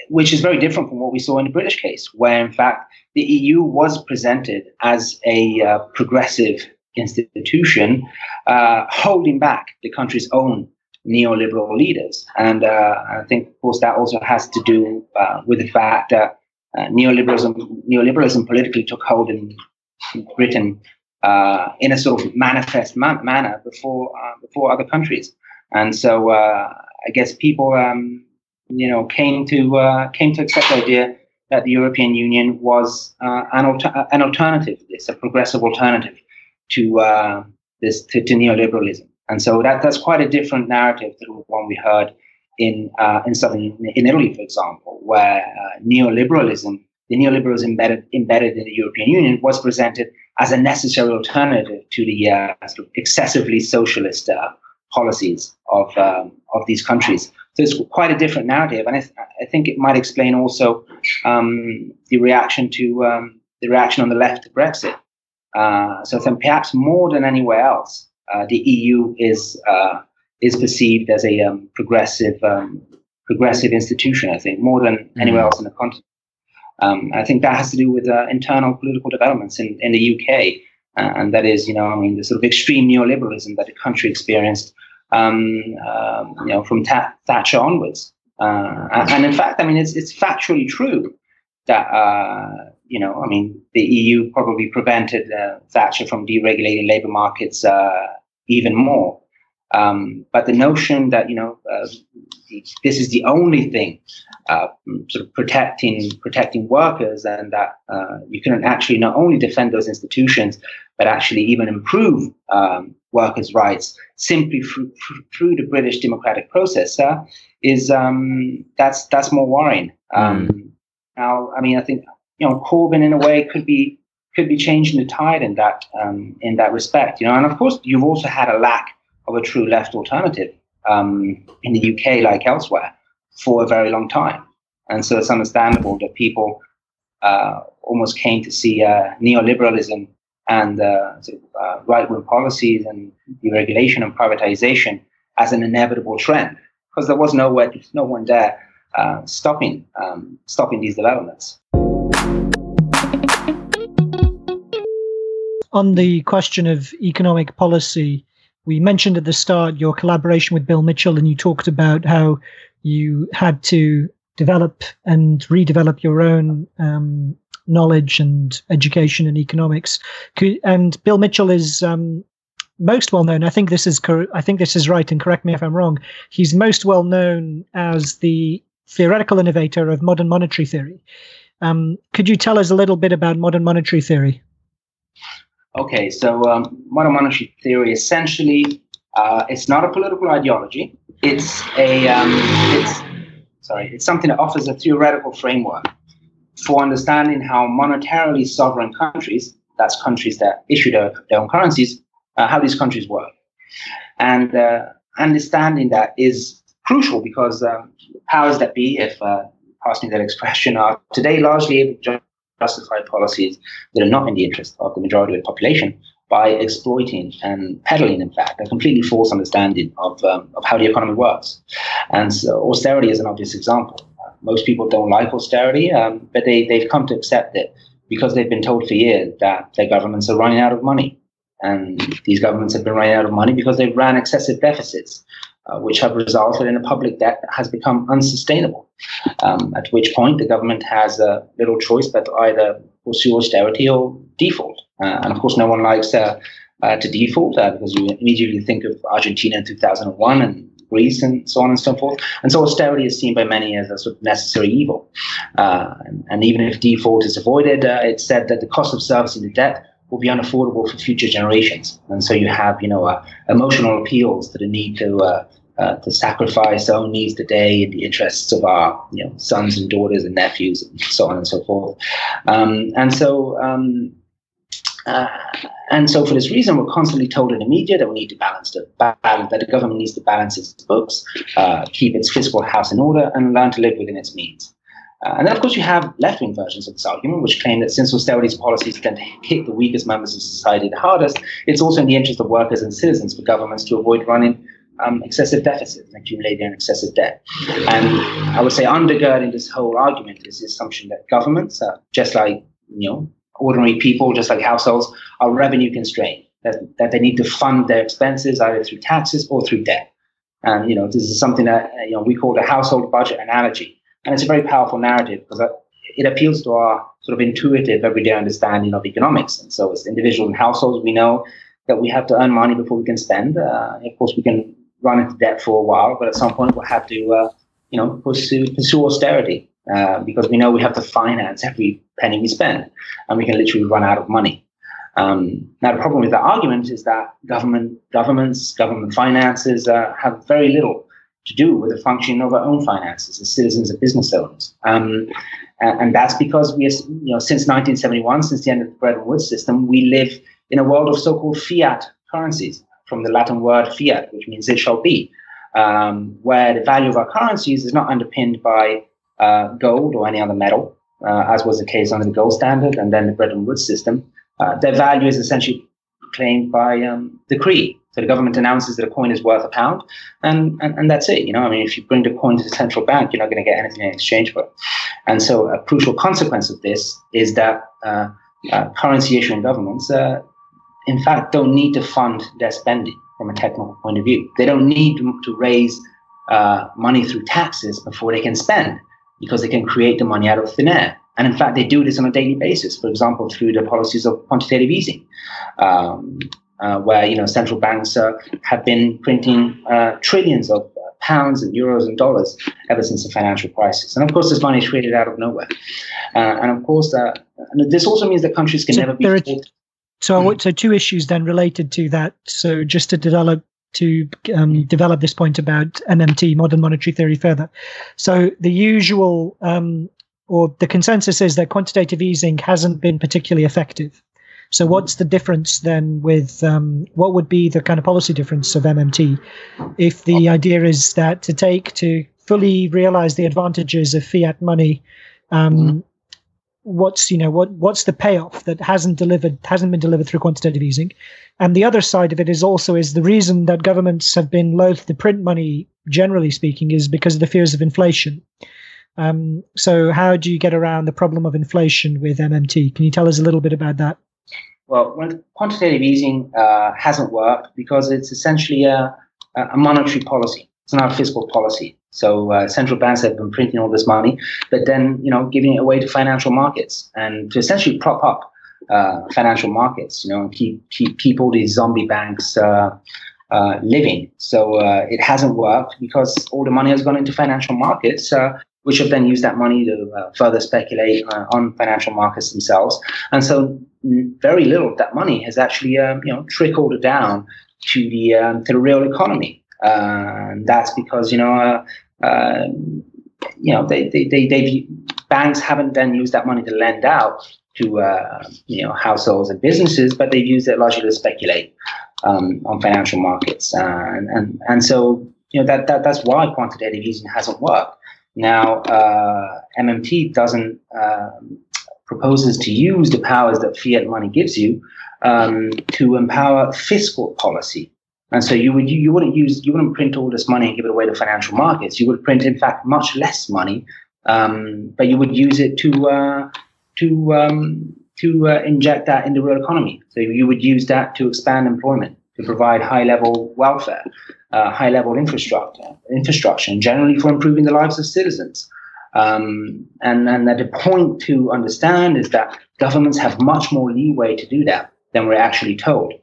which is very different from what we saw in the British case, where in fact the EU was presented as a uh, progressive institution, uh, holding back the country's own neoliberal leaders. And uh, I think, of course, that also has to do uh, with the fact that uh, neoliberalism, neoliberalism politically took hold in Britain uh, in a sort of manifest man- manner before before other countries. And so I guess people, um, you know, came to came to accept the idea that the European Union was uh, an, alter- an alternative, to this a progressive alternative to uh, this to, to, neoliberalism. And so that, that's quite a different narrative to the one we heard in uh, in southern in Italy, for example, where uh, neoliberalism, the neoliberalism embedded embedded in the European Union, was presented as a necessary alternative to the uh, excessively socialist uh, policies of um, of these countries. So it's quite a different narrative, and I think it might explain also um, the reaction to um, the reaction on the left to Brexit. Uh, so then perhaps more than anywhere else, uh, the EU is uh, is perceived as a um, progressive um, progressive institution. I think more than mm-hmm. anywhere else in the continent. Um, I think that has to do with uh, internal political developments in, in the UK, uh, and that is, you know, I mean, the sort of extreme neoliberalism that the country experienced, um, um, you know, from Ta- Thatcher onwards. Uh, and in fact, I mean, it's it's factually true that uh, you know, I mean, the EU probably prevented uh, Thatcher from deregulating labour markets uh, even more. Um, but the notion that you know uh, this is the only thing uh, sort of protecting protecting workers, and that you can actually not only defend those institutions, but actually even improve um, workers' rights simply through, through the British democratic process, uh, is um, that's that's more worrying. Mm. Now, I mean, I think you know Corbyn in a way could be could be changing the tide in that um, in that respect. You know, and of course, you've also had a lack of a true left alternative um, in the UK, like elsewhere, for a very long time. And so it's understandable that people uh, almost came to see uh, neoliberalism and uh, uh right wing policies and deregulation and privatization as an inevitable trend, because there was nowhere, no one there uh, stopping um, stopping these developments. On the question of economic policy, we mentioned at the start your collaboration with Bill Mitchell, and you talked about how you had to develop and redevelop your own um, knowledge and education and economics. And Bill Mitchell is um, most well known. I think this is cor- I think this is right, and correct me if I'm wrong. He's most well known as the theoretical innovator of modern monetary theory. Um, could you tell us a little bit about modern monetary theory? Okay, so um, modern monetary theory essentially uh, it's not a political ideology. It's a um, it's sorry, it's something that offers a theoretical framework for understanding how monetarily sovereign countries, that's countries that issue their, their own currencies, uh, how these countries work, and uh, understanding that is crucial because um, powers that be, if uh, passing that expression, are today largely able to justify policies that are not in the interest of the majority of the population by exploiting and peddling, in fact, a completely false understanding of, um, of how the economy works. And so austerity is an obvious example. Most people don't like austerity, um, but they, they've come to accept it because they've been told for years that their governments are running out of money. And these governments have been running out of money because they've ran excessive deficits uh, which have resulted in a public debt that has become unsustainable. Um, at which point the government has uh, little choice but to either pursue austerity or default. Uh, and of course, no one likes uh, uh, to default uh, because you immediately think of Argentina in 2001 and Greece and so on and so forth. And so austerity is seen by many as a sort of necessary evil. And, and, even if default is avoided, it's said that the cost of servicing the debt will be unaffordable for future generations. And so you have, you know, uh, emotional appeals to the need to uh, uh, to sacrifice our own needs today in the interests of our, you know, sons and daughters and nephews and so on and so forth. Um, and so. Um, uh, and so, for this reason, we're constantly told in the media that we need to balance the balance, that the government needs to balance its books, uh, keep its fiscal house in order, and learn to live within its means. Uh, and then, of course, you have left-wing versions of this argument, which claim that since austerity policies tend to hit the weakest members of society the hardest, it's also in the interest of workers and citizens for governments to avoid running um, excessive deficits and accumulating excessive debt. And I would say undergirding this whole argument is the assumption that governments, uh, just like you know ordinary people, just like households, are revenue constrained. That, that they need to fund their expenses either through taxes or through debt. And you know this is something that uh, you know we call the household budget analogy and it's a very powerful narrative because it appeals to our sort of intuitive everyday understanding of economics. And so, as individuals and households, we know that we have to earn money before we can spend. Uh, of course, we can run into debt for a while, but at some point, we'll have to, uh, you know, pursue, pursue austerity uh, because we know we have to finance every penny we spend, and we can literally run out of money. Um, now, the problem with that argument is that government, governments, government finances uh, have very little to do with the functioning of our own finances as citizens and business owners. Um, and, and, that's because we, you know, since 1971, since the end of the Bretton Woods system, we live in a world of so-called fiat currencies, from the Latin word fiat, which means it shall be, um, where the value of our currencies is not underpinned by uh, gold or any other metal, uh, as was the case under the gold standard and then the Bretton Woods system, uh, their value is essentially claimed by um, decree. So the government announces that a coin is worth a pound, and, and, and that's it. You know, I mean, if you bring the coin to the central bank, you're not going to get anything in exchange for it. And so, a crucial consequence of this is that uh, uh, currency issuing governments, uh, in fact, don't need to fund their spending from a technical point of view. They don't need to raise uh, money through taxes before they can spend because they can create the money out of thin air. And in fact, they do this on a daily basis, for example, through the policies of quantitative easing. Um, uh, where you know central banks uh, have been printing uh, trillions of uh, pounds and euros and dollars ever since the financial crisis. And of course, this money is created out of nowhere. Uh, and of course, uh, this also means that countries can so never be. Are, so, mm. so two issues then related to that. So, just to develop to um, develop this point about MMT, modern monetary theory, further. So, the usual um, or the consensus is that quantitative easing hasn't been particularly effective. So, what's the difference then with um, what would be the kind of policy difference of MMT if the idea is that to take to fully realize the advantages of fiat money? Um, mm-hmm. What's you know what what's the payoff that hasn't delivered hasn't been delivered through quantitative easing, and the other side of it is also is the reason that governments have been loath to print money generally speaking is because of the fears of inflation. Um, so how do you get around the problem of inflation with MMT? Can you tell us a little bit about that? Well, quantitative easing uh, hasn't worked because it's essentially a, a, monetary policy. It's not a fiscal policy. So uh, central banks have been printing all this money, but then you know giving it away to financial markets and to essentially prop up uh, financial markets. You know, keep keep keep all these zombie banks. Uh, uh, living. So uh, it hasn't worked because all the money has gone into financial markets, uh, which have then used that money to further speculate on financial markets themselves. And so very little of that money has actually, um, you know, trickled down to the um, to the real economy. Uh, and that's because you know, uh, uh, you know, they they they they banks haven't then used that money to lend out to uh, you know households and businesses, but they've used it largely to speculate um, on financial markets. and and and so you know that, that that's why quantitative easing hasn't worked. Now, uh, MMT doesn't um, proposes to use the powers that fiat money gives you um, to empower fiscal policy. And so you would you, you wouldn't use you wouldn't print all this money and give it away to financial markets. You would print, in fact, much less money, um, but you would use it to uh, to um, to uh, inject that in the real economy. So you would use that to expand employment, to provide high level welfare, uh, high level infrastructure, infrastructure, and generally for improving the lives of citizens. Um, and, and the point to understand is that governments have much more leeway to do that than we're actually told.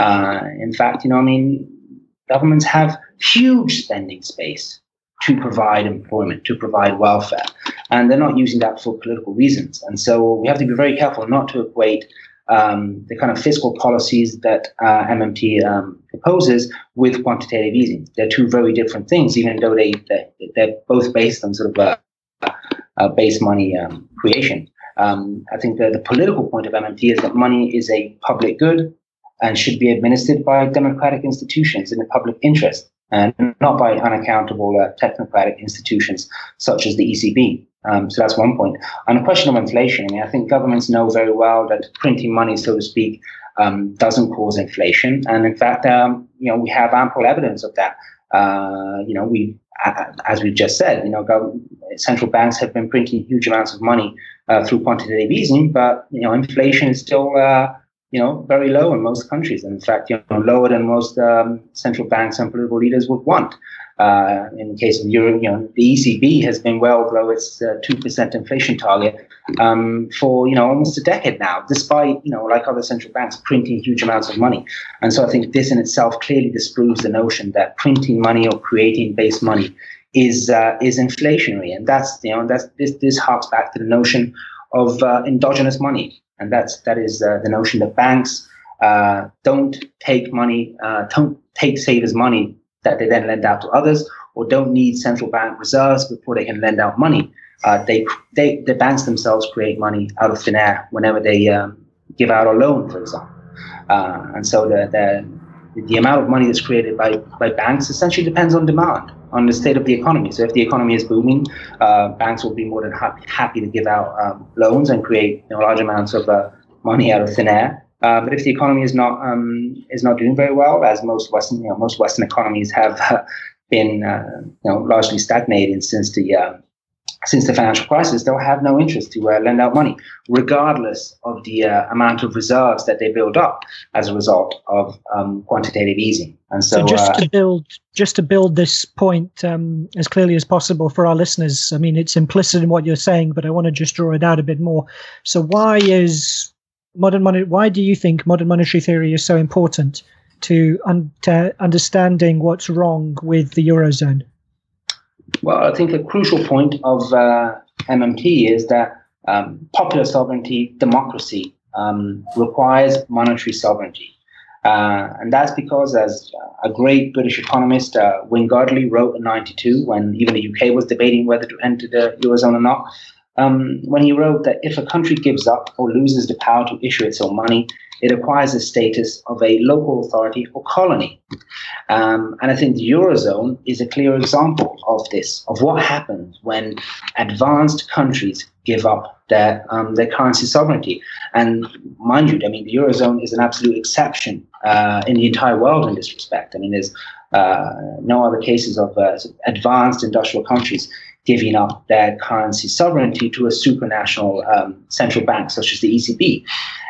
Uh, in fact, you know, I mean, governments have huge spending space to provide employment, to provide welfare, and they're not using that for political reasons. And so we have to be very careful not to equate um, the kind of fiscal policies that uh, MMT um, proposes with quantitative easing. They're two very different things, even though they, they they're both based on sort of base money um, creation. Um, I think the, the political point of MMT is that money is a public good and should be administered by democratic institutions in the public interest and not by unaccountable uh, technocratic institutions such as the ECB. Um, so that's one point. On the question of inflation, I mean, I think governments know very well that printing money, so to speak, um, doesn't cause inflation, and in fact, um, you know, we have ample evidence of that. Uh, you know, we as we've just said, you know, central banks have been printing huge amounts of money uh, through quantitative easing, but you know, inflation is still uh, you know very low in most countries. In fact, you know, lower than most um, central banks and political leaders would want. Uh, in the case of Europe, you know, the ECB has been well below its uh, two percent inflation target um, for you know almost a decade now, despite you know like other central banks printing huge amounts of money. And so I think this in itself clearly disproves the notion that printing money or creating base money is uh, is inflationary, and that's you know that's this this harks back to the notion of uh, endogenous money, and that's that is uh, the notion that banks uh, don't take money, don't take savers' money that they then lend out to others, or don't need central bank reserves before they can lend out money. Uh, they, they, the banks themselves create money out of thin air whenever they um, give out a loan, for example. Uh, and so the, the, the amount of money that's created by, by banks essentially depends on demand, on the state of the economy. So if the economy is booming, uh, banks will be more than happy, happy to give out um, loans and create you know, large amounts of uh, money out of thin air. Uh, but if the economy is not um, is not doing very well, as most Western you know most Western economies have uh, been uh, you know largely stagnating since the uh, since the financial crisis, they'll have no interest to uh, lend out money, regardless of the uh, amount of reserves that they build up as a result of um, quantitative easing. And so, so just uh, to build, just to build this point um, as clearly as possible for our listeners. I mean, it's implicit in what you're saying, but I want to just draw it out a bit more. So, why is modern money? Why do you think modern monetary theory is so important to, un- to understanding what's wrong with the eurozone? Well, I think a crucial point of uh, MMT is that um, popular sovereignty, democracy, um, requires monetary sovereignty. Uh, and that's because, as a great British economist, uh, Wynne Godley, wrote in 92, when even the UK was debating whether to enter the Eurozone or not, um, when he wrote that if a country gives up or loses the power to issue its own money, it acquires the status of a local authority or colony. Um, and I think the Eurozone is a clear example of this, of what happens when advanced countries give up their, um, their currency sovereignty. And mind you, I mean, the Eurozone is an absolute exception uh, in the entire world in this respect. I mean, there's uh, no other cases of uh, advanced industrial countries giving up their currency sovereignty to a supranational um, central bank such as the ECB.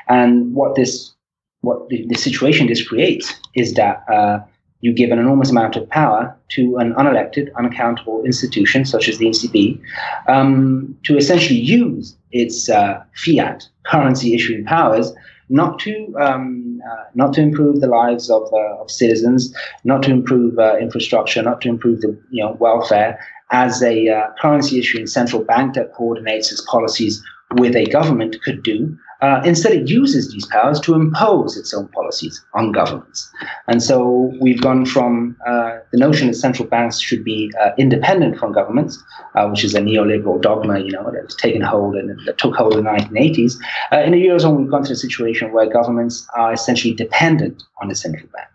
And what this, what the, the situation this creates is that uh, you give an enormous amount of power to an unelected, unaccountable institution such as the ECB um, to essentially use its uh, fiat currency issuing powers not to um, uh, not to improve the lives of, uh, of citizens, not to improve uh, infrastructure, not to improve the you know welfare as a uh, currency issuing central bank that coordinates its policies with a government could do, uh, instead, it uses these powers to impose its own policies on governments. And so we've gone from uh, the notion that central banks should be uh, independent from governments, uh, which is a neoliberal dogma, you know, that's taken hold and that took hold in the 1980s. Uh, in the eurozone, we've gone to a situation where governments are essentially dependent on the central bank.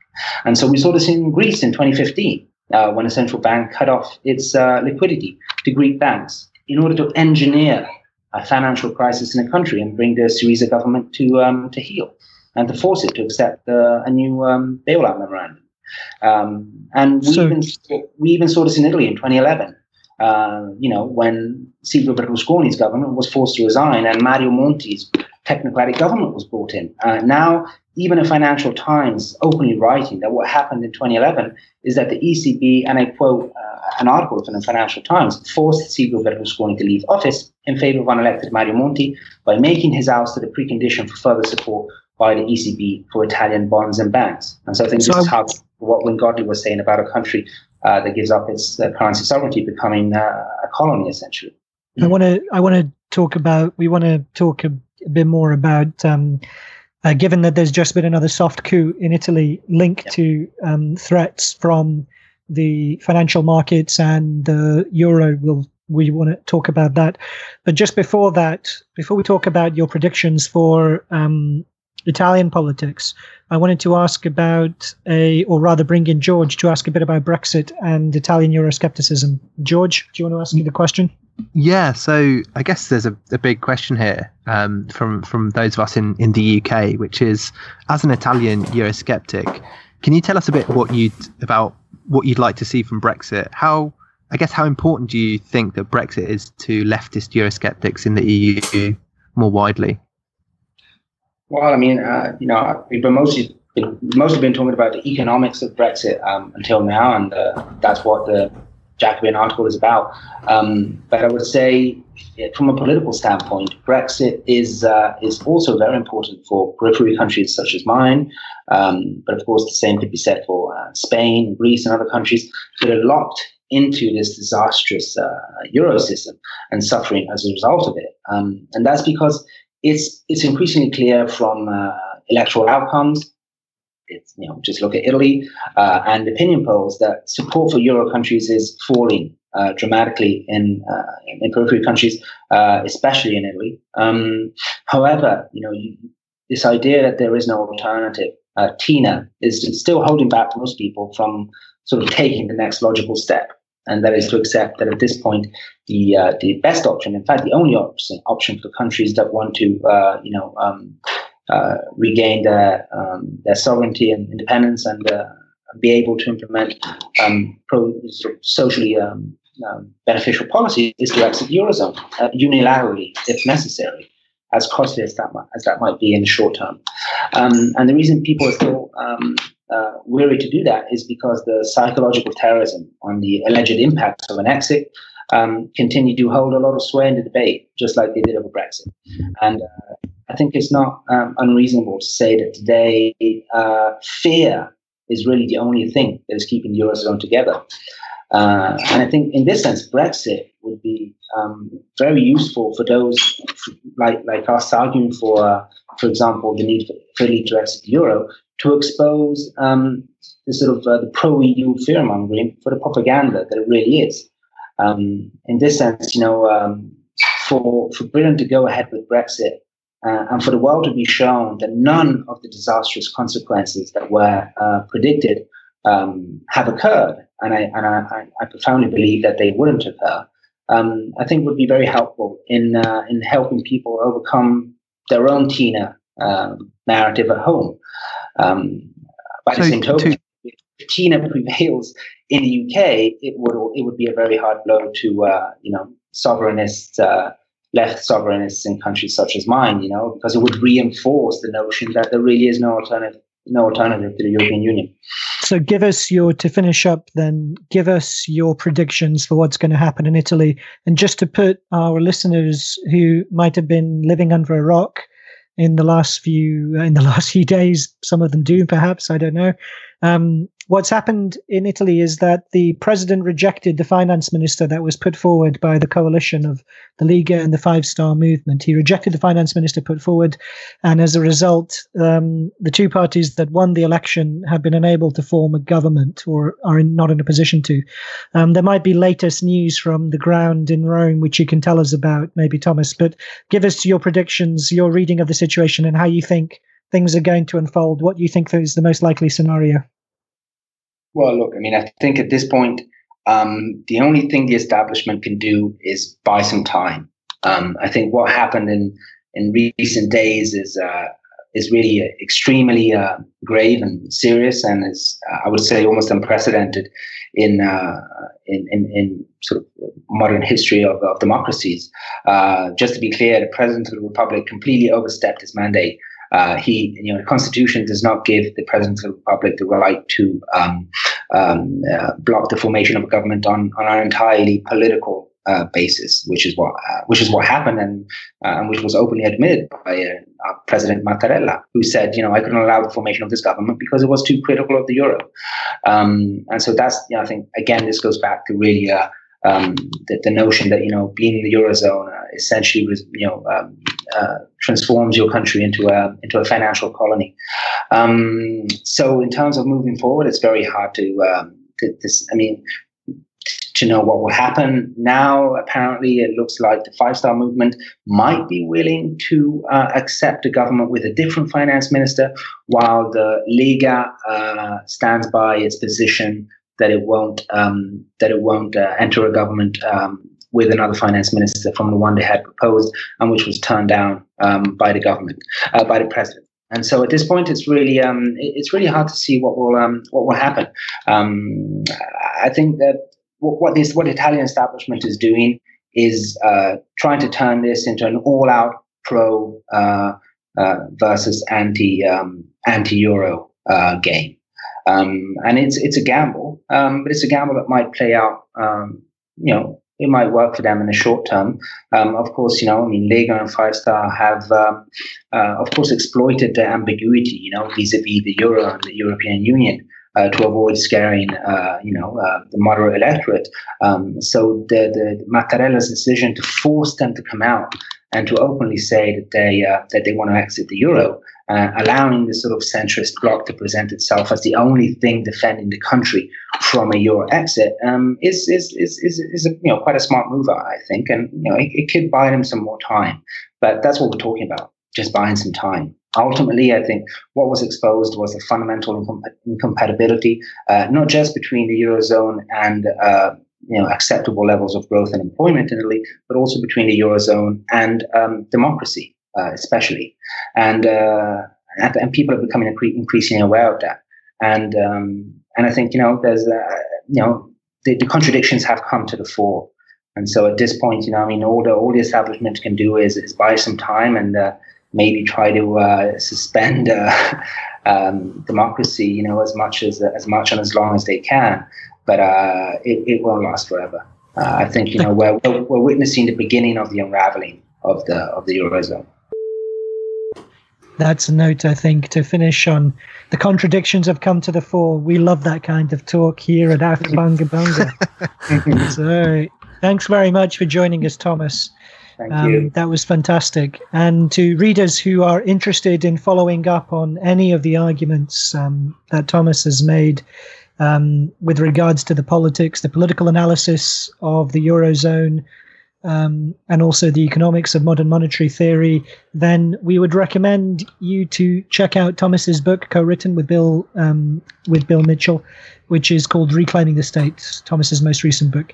And so we saw this in Greece in 2015. Uh, when a central bank cut off its liquidity to Greek banks in order to engineer a financial crisis in a country and bring the Syriza government to um, to heel and to force it to accept uh, a new um, bailout memorandum. Um, and we, so, even, we even saw this in Italy in 2011. Uh, you know, when Silvio Berlusconi's government was forced to resign and Mario Monti's technocratic government was brought in. Uh, now, even a Financial Times openly writing that what happened in 2011 is that the ECB, and I quote uh, an article from the Financial Times, forced Silvio Berlusconi to leave office in favor of unelected Mario Monti by making his ouster the precondition for further support by the ECB for Italian bonds and banks. And so I think so this is how what Godley was saying about a country uh, that gives up its uh, currency sovereignty becoming uh, a colony, essentially. I want to I want to talk about we want to talk a, a bit more about um, uh, given that there's just been another soft coup in Italy linked yep. to um, threats from the financial markets and the euro. We'll we want to talk about that, but just before that, before we talk about your predictions for um, Italian politics, I wanted to ask about a, or rather, bring in George to ask a bit about Brexit and Italian Euroscepticism. George, do you want to ask me the question? Yeah, so I guess there's a, a big question here um, from from those of us in, in the UK, which is, as an Italian Eurosceptic, can you tell us a bit what you about what you'd like to see from Brexit? How I guess how important do you think that Brexit is to leftist Eurosceptics in the EU more widely? Well, I mean, uh, you know, we've been mostly been, mostly been talking about the economics of Brexit um, until now, and uh, that's what the Jacobin article is about. Um, but I would say, from a political standpoint, Brexit is uh, is also very important for periphery countries such as mine. Um, but of course, the same could be said for uh, Spain, Greece, and other countries that are locked into this disastrous uh, euro system and suffering as a result of it. Um, and that's because it's it's increasingly clear from uh, electoral outcomes it's you know just look at Italy uh, and opinion polls that support for euro countries is falling uh, dramatically in, uh, in periphery countries, uh, especially in Italy. Um, however, you know you, this idea that there is no alternative uh, TINA is still holding back most people from sort of taking the next logical step, and that is to accept that at this point the uh, the best option, in fact, the only option option for countries that want to uh, you know um, regain their um, their sovereignty and independence and uh, be able to implement um, pro, socially um, um, beneficial policies is to exit the eurozone uh, unilaterally if necessary as costly as that might, as that might be in the short term. Um, and the reason people are still um, uh, weary to do that is because the psychological terrorism on the alleged impacts of an exit um, continue to hold a lot of sway in the debate, just like they did over Brexit. And uh, I think it's not um, unreasonable to say that today uh, fear is really the only thing that is keeping the eurozone together. Uh, and I think in this sense, Brexit would be um, very useful for those like like us arguing for, uh, for example, the need for, Italy to exit the euro to expose um, the sort of uh, the pro-EU fear-mongering for the propaganda that it really is. Um, in this sense, you know, um, for for Britain to go ahead with Brexit uh, and for the world to be shown that none of the disastrous consequences that were uh, predicted um, have occurred, and I and I, I, profoundly believe that they wouldn't occur. Um, I think would be very helpful in uh, in helping people overcome their own TINA um, narrative at home. Um, by so the same token, to- if TINA prevails in the UK, it would it would be a very hard blow to uh, you know sovereignists, uh, left sovereignists in countries such as mine, you know, because it would reinforce the notion that there really is no alternative no alternative to the European Union. So, give us your to finish up. Then, give us your predictions for what's going to happen in Italy, and just to put our listeners who might have been living under a rock in the last few in the last few days, some of them do, perhaps I don't know. Um, what's happened in Italy is that the president rejected the finance minister that was put forward by the coalition of the Lega and the Five Star Movement. He rejected the finance minister put forward, and as a result, um, the two parties that won the election have been unable to form a government or are in, not in a position to. Um, there might be latest news from the ground in Rome, which you can tell us about, maybe Thomas. But give us your predictions, your reading of the situation, and how you think things are going to unfold. What do you think is the most likely scenario? Well, look, I mean, I think at this point, um, the only thing the establishment can do is buy some time. Um, I think what happened in in recent days is uh, is really extremely uh, grave and serious, and is I would say almost unprecedented in uh, in, in, in sort of modern history of, of democracies. Uh, just to be clear, the president of the republic completely overstepped his mandate uh, he, you know, the Constitution does not give the President of the Republic the right to um, um, uh, block the formation of a government on, on an entirely political uh, basis, which is what uh, which is what happened, and uh, and which was openly admitted by uh, President Mattarella, who said, you know, I couldn't allow the formation of this government because it was too critical of the euro, um, and so that's, you know, I think again, this goes back to really um, the, the, notion that you know being in the eurozone uh, essentially you know um, uh, transforms your country into a into a financial colony. Um, so in terms of moving forward, it's very hard to, um, to this. I mean. To know what will happen now, apparently it looks like the Five Star Movement might be willing to uh, accept a government with a different finance minister, while the Lega uh, stands by its position that it won't um, that it won't uh, enter a government um, with another finance minister from the one they had proposed and which was turned down um, by the government uh, by the president. And so at this point, it's really um, it's really hard to see what will um, what will happen. Um, I think that what this what the Italian establishment is doing is uh, trying to turn this into an all-out pro uh, uh versus anti anti euro uh, game. Um, and it's it's a gamble, um, but it's a gamble that might play out. Um, you know, it might work for them in the short term. Um, of course, you know, I mean, Lega and Five Star have, um, uh, of course, exploited the ambiguity, you know, vis-a-vis the euro and the European Union. Uh, to avoid scaring, uh, you know, uh, the moderate electorate. Um, so the, the Mattarella's decision to force them to come out and to openly say that they uh, that they want to exit the euro uh, allowing the sort of centrist bloc to present itself as the only thing defending the country from a euro exit um, is, is, is, is, is a, you know, quite a smart move, I think. And you know, it, it, could buy them some more time. But that's what we're talking about, just buying some time. ultimately, I think what was exposed was a fundamental incom- incompatibility, uh, not just between the eurozone and uh, you know acceptable levels of growth and employment in Italy, but also between the eurozone and um, democracy, uh, especially, and, uh, and, and people are becoming increasingly aware of that, and um, and I think you know there's uh, you know the, the, contradictions have come to the fore, and so at this point, you know, I mean, all the all the establishment can do is is buy some time and uh, maybe try to uh, suspend um, democracy, you know, as much as as much and as long as they can but uh, it, it won't last forever. Uh, I think you know we're, we're witnessing the beginning of the unraveling of the of the eurozone. That's a note, I think, to finish on. The contradictions have come to the fore. We love that kind of talk here at Alpha Bunga Bunga. so, thanks very much for joining us, Thomas. Thank um, you. That was fantastic. And to readers who are interested in following up on any of the arguments um, that Thomas has made, um, with regards to the politics, the political analysis of the Eurozone, um, and also the economics of modern monetary theory, then we would recommend you to check out Thomas's book, co-written with Bill um, with Bill Mitchell, which is called Reclaiming the State. Thomas's most recent book.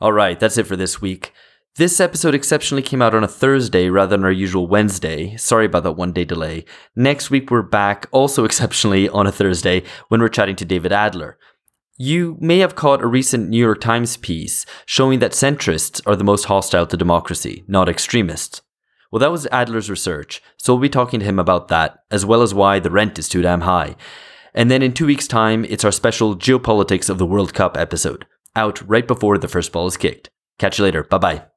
All right, that's it for this week. This episode exceptionally came out on a Thursday rather than our usual Wednesday. Sorry about that one day delay. Next week, we're back, also exceptionally on a Thursday, when we're chatting to David Adler. You may have caught a recent New York Times piece showing that centrists are the most hostile to democracy, not extremists. Well, that was Adler's research, so we'll be talking to him about that, as well as why the rent is too damn high. And then in two weeks' time, it's our special Geopolitics of the World Cup episode, out right before the first ball is kicked. Catch you later. Bye bye.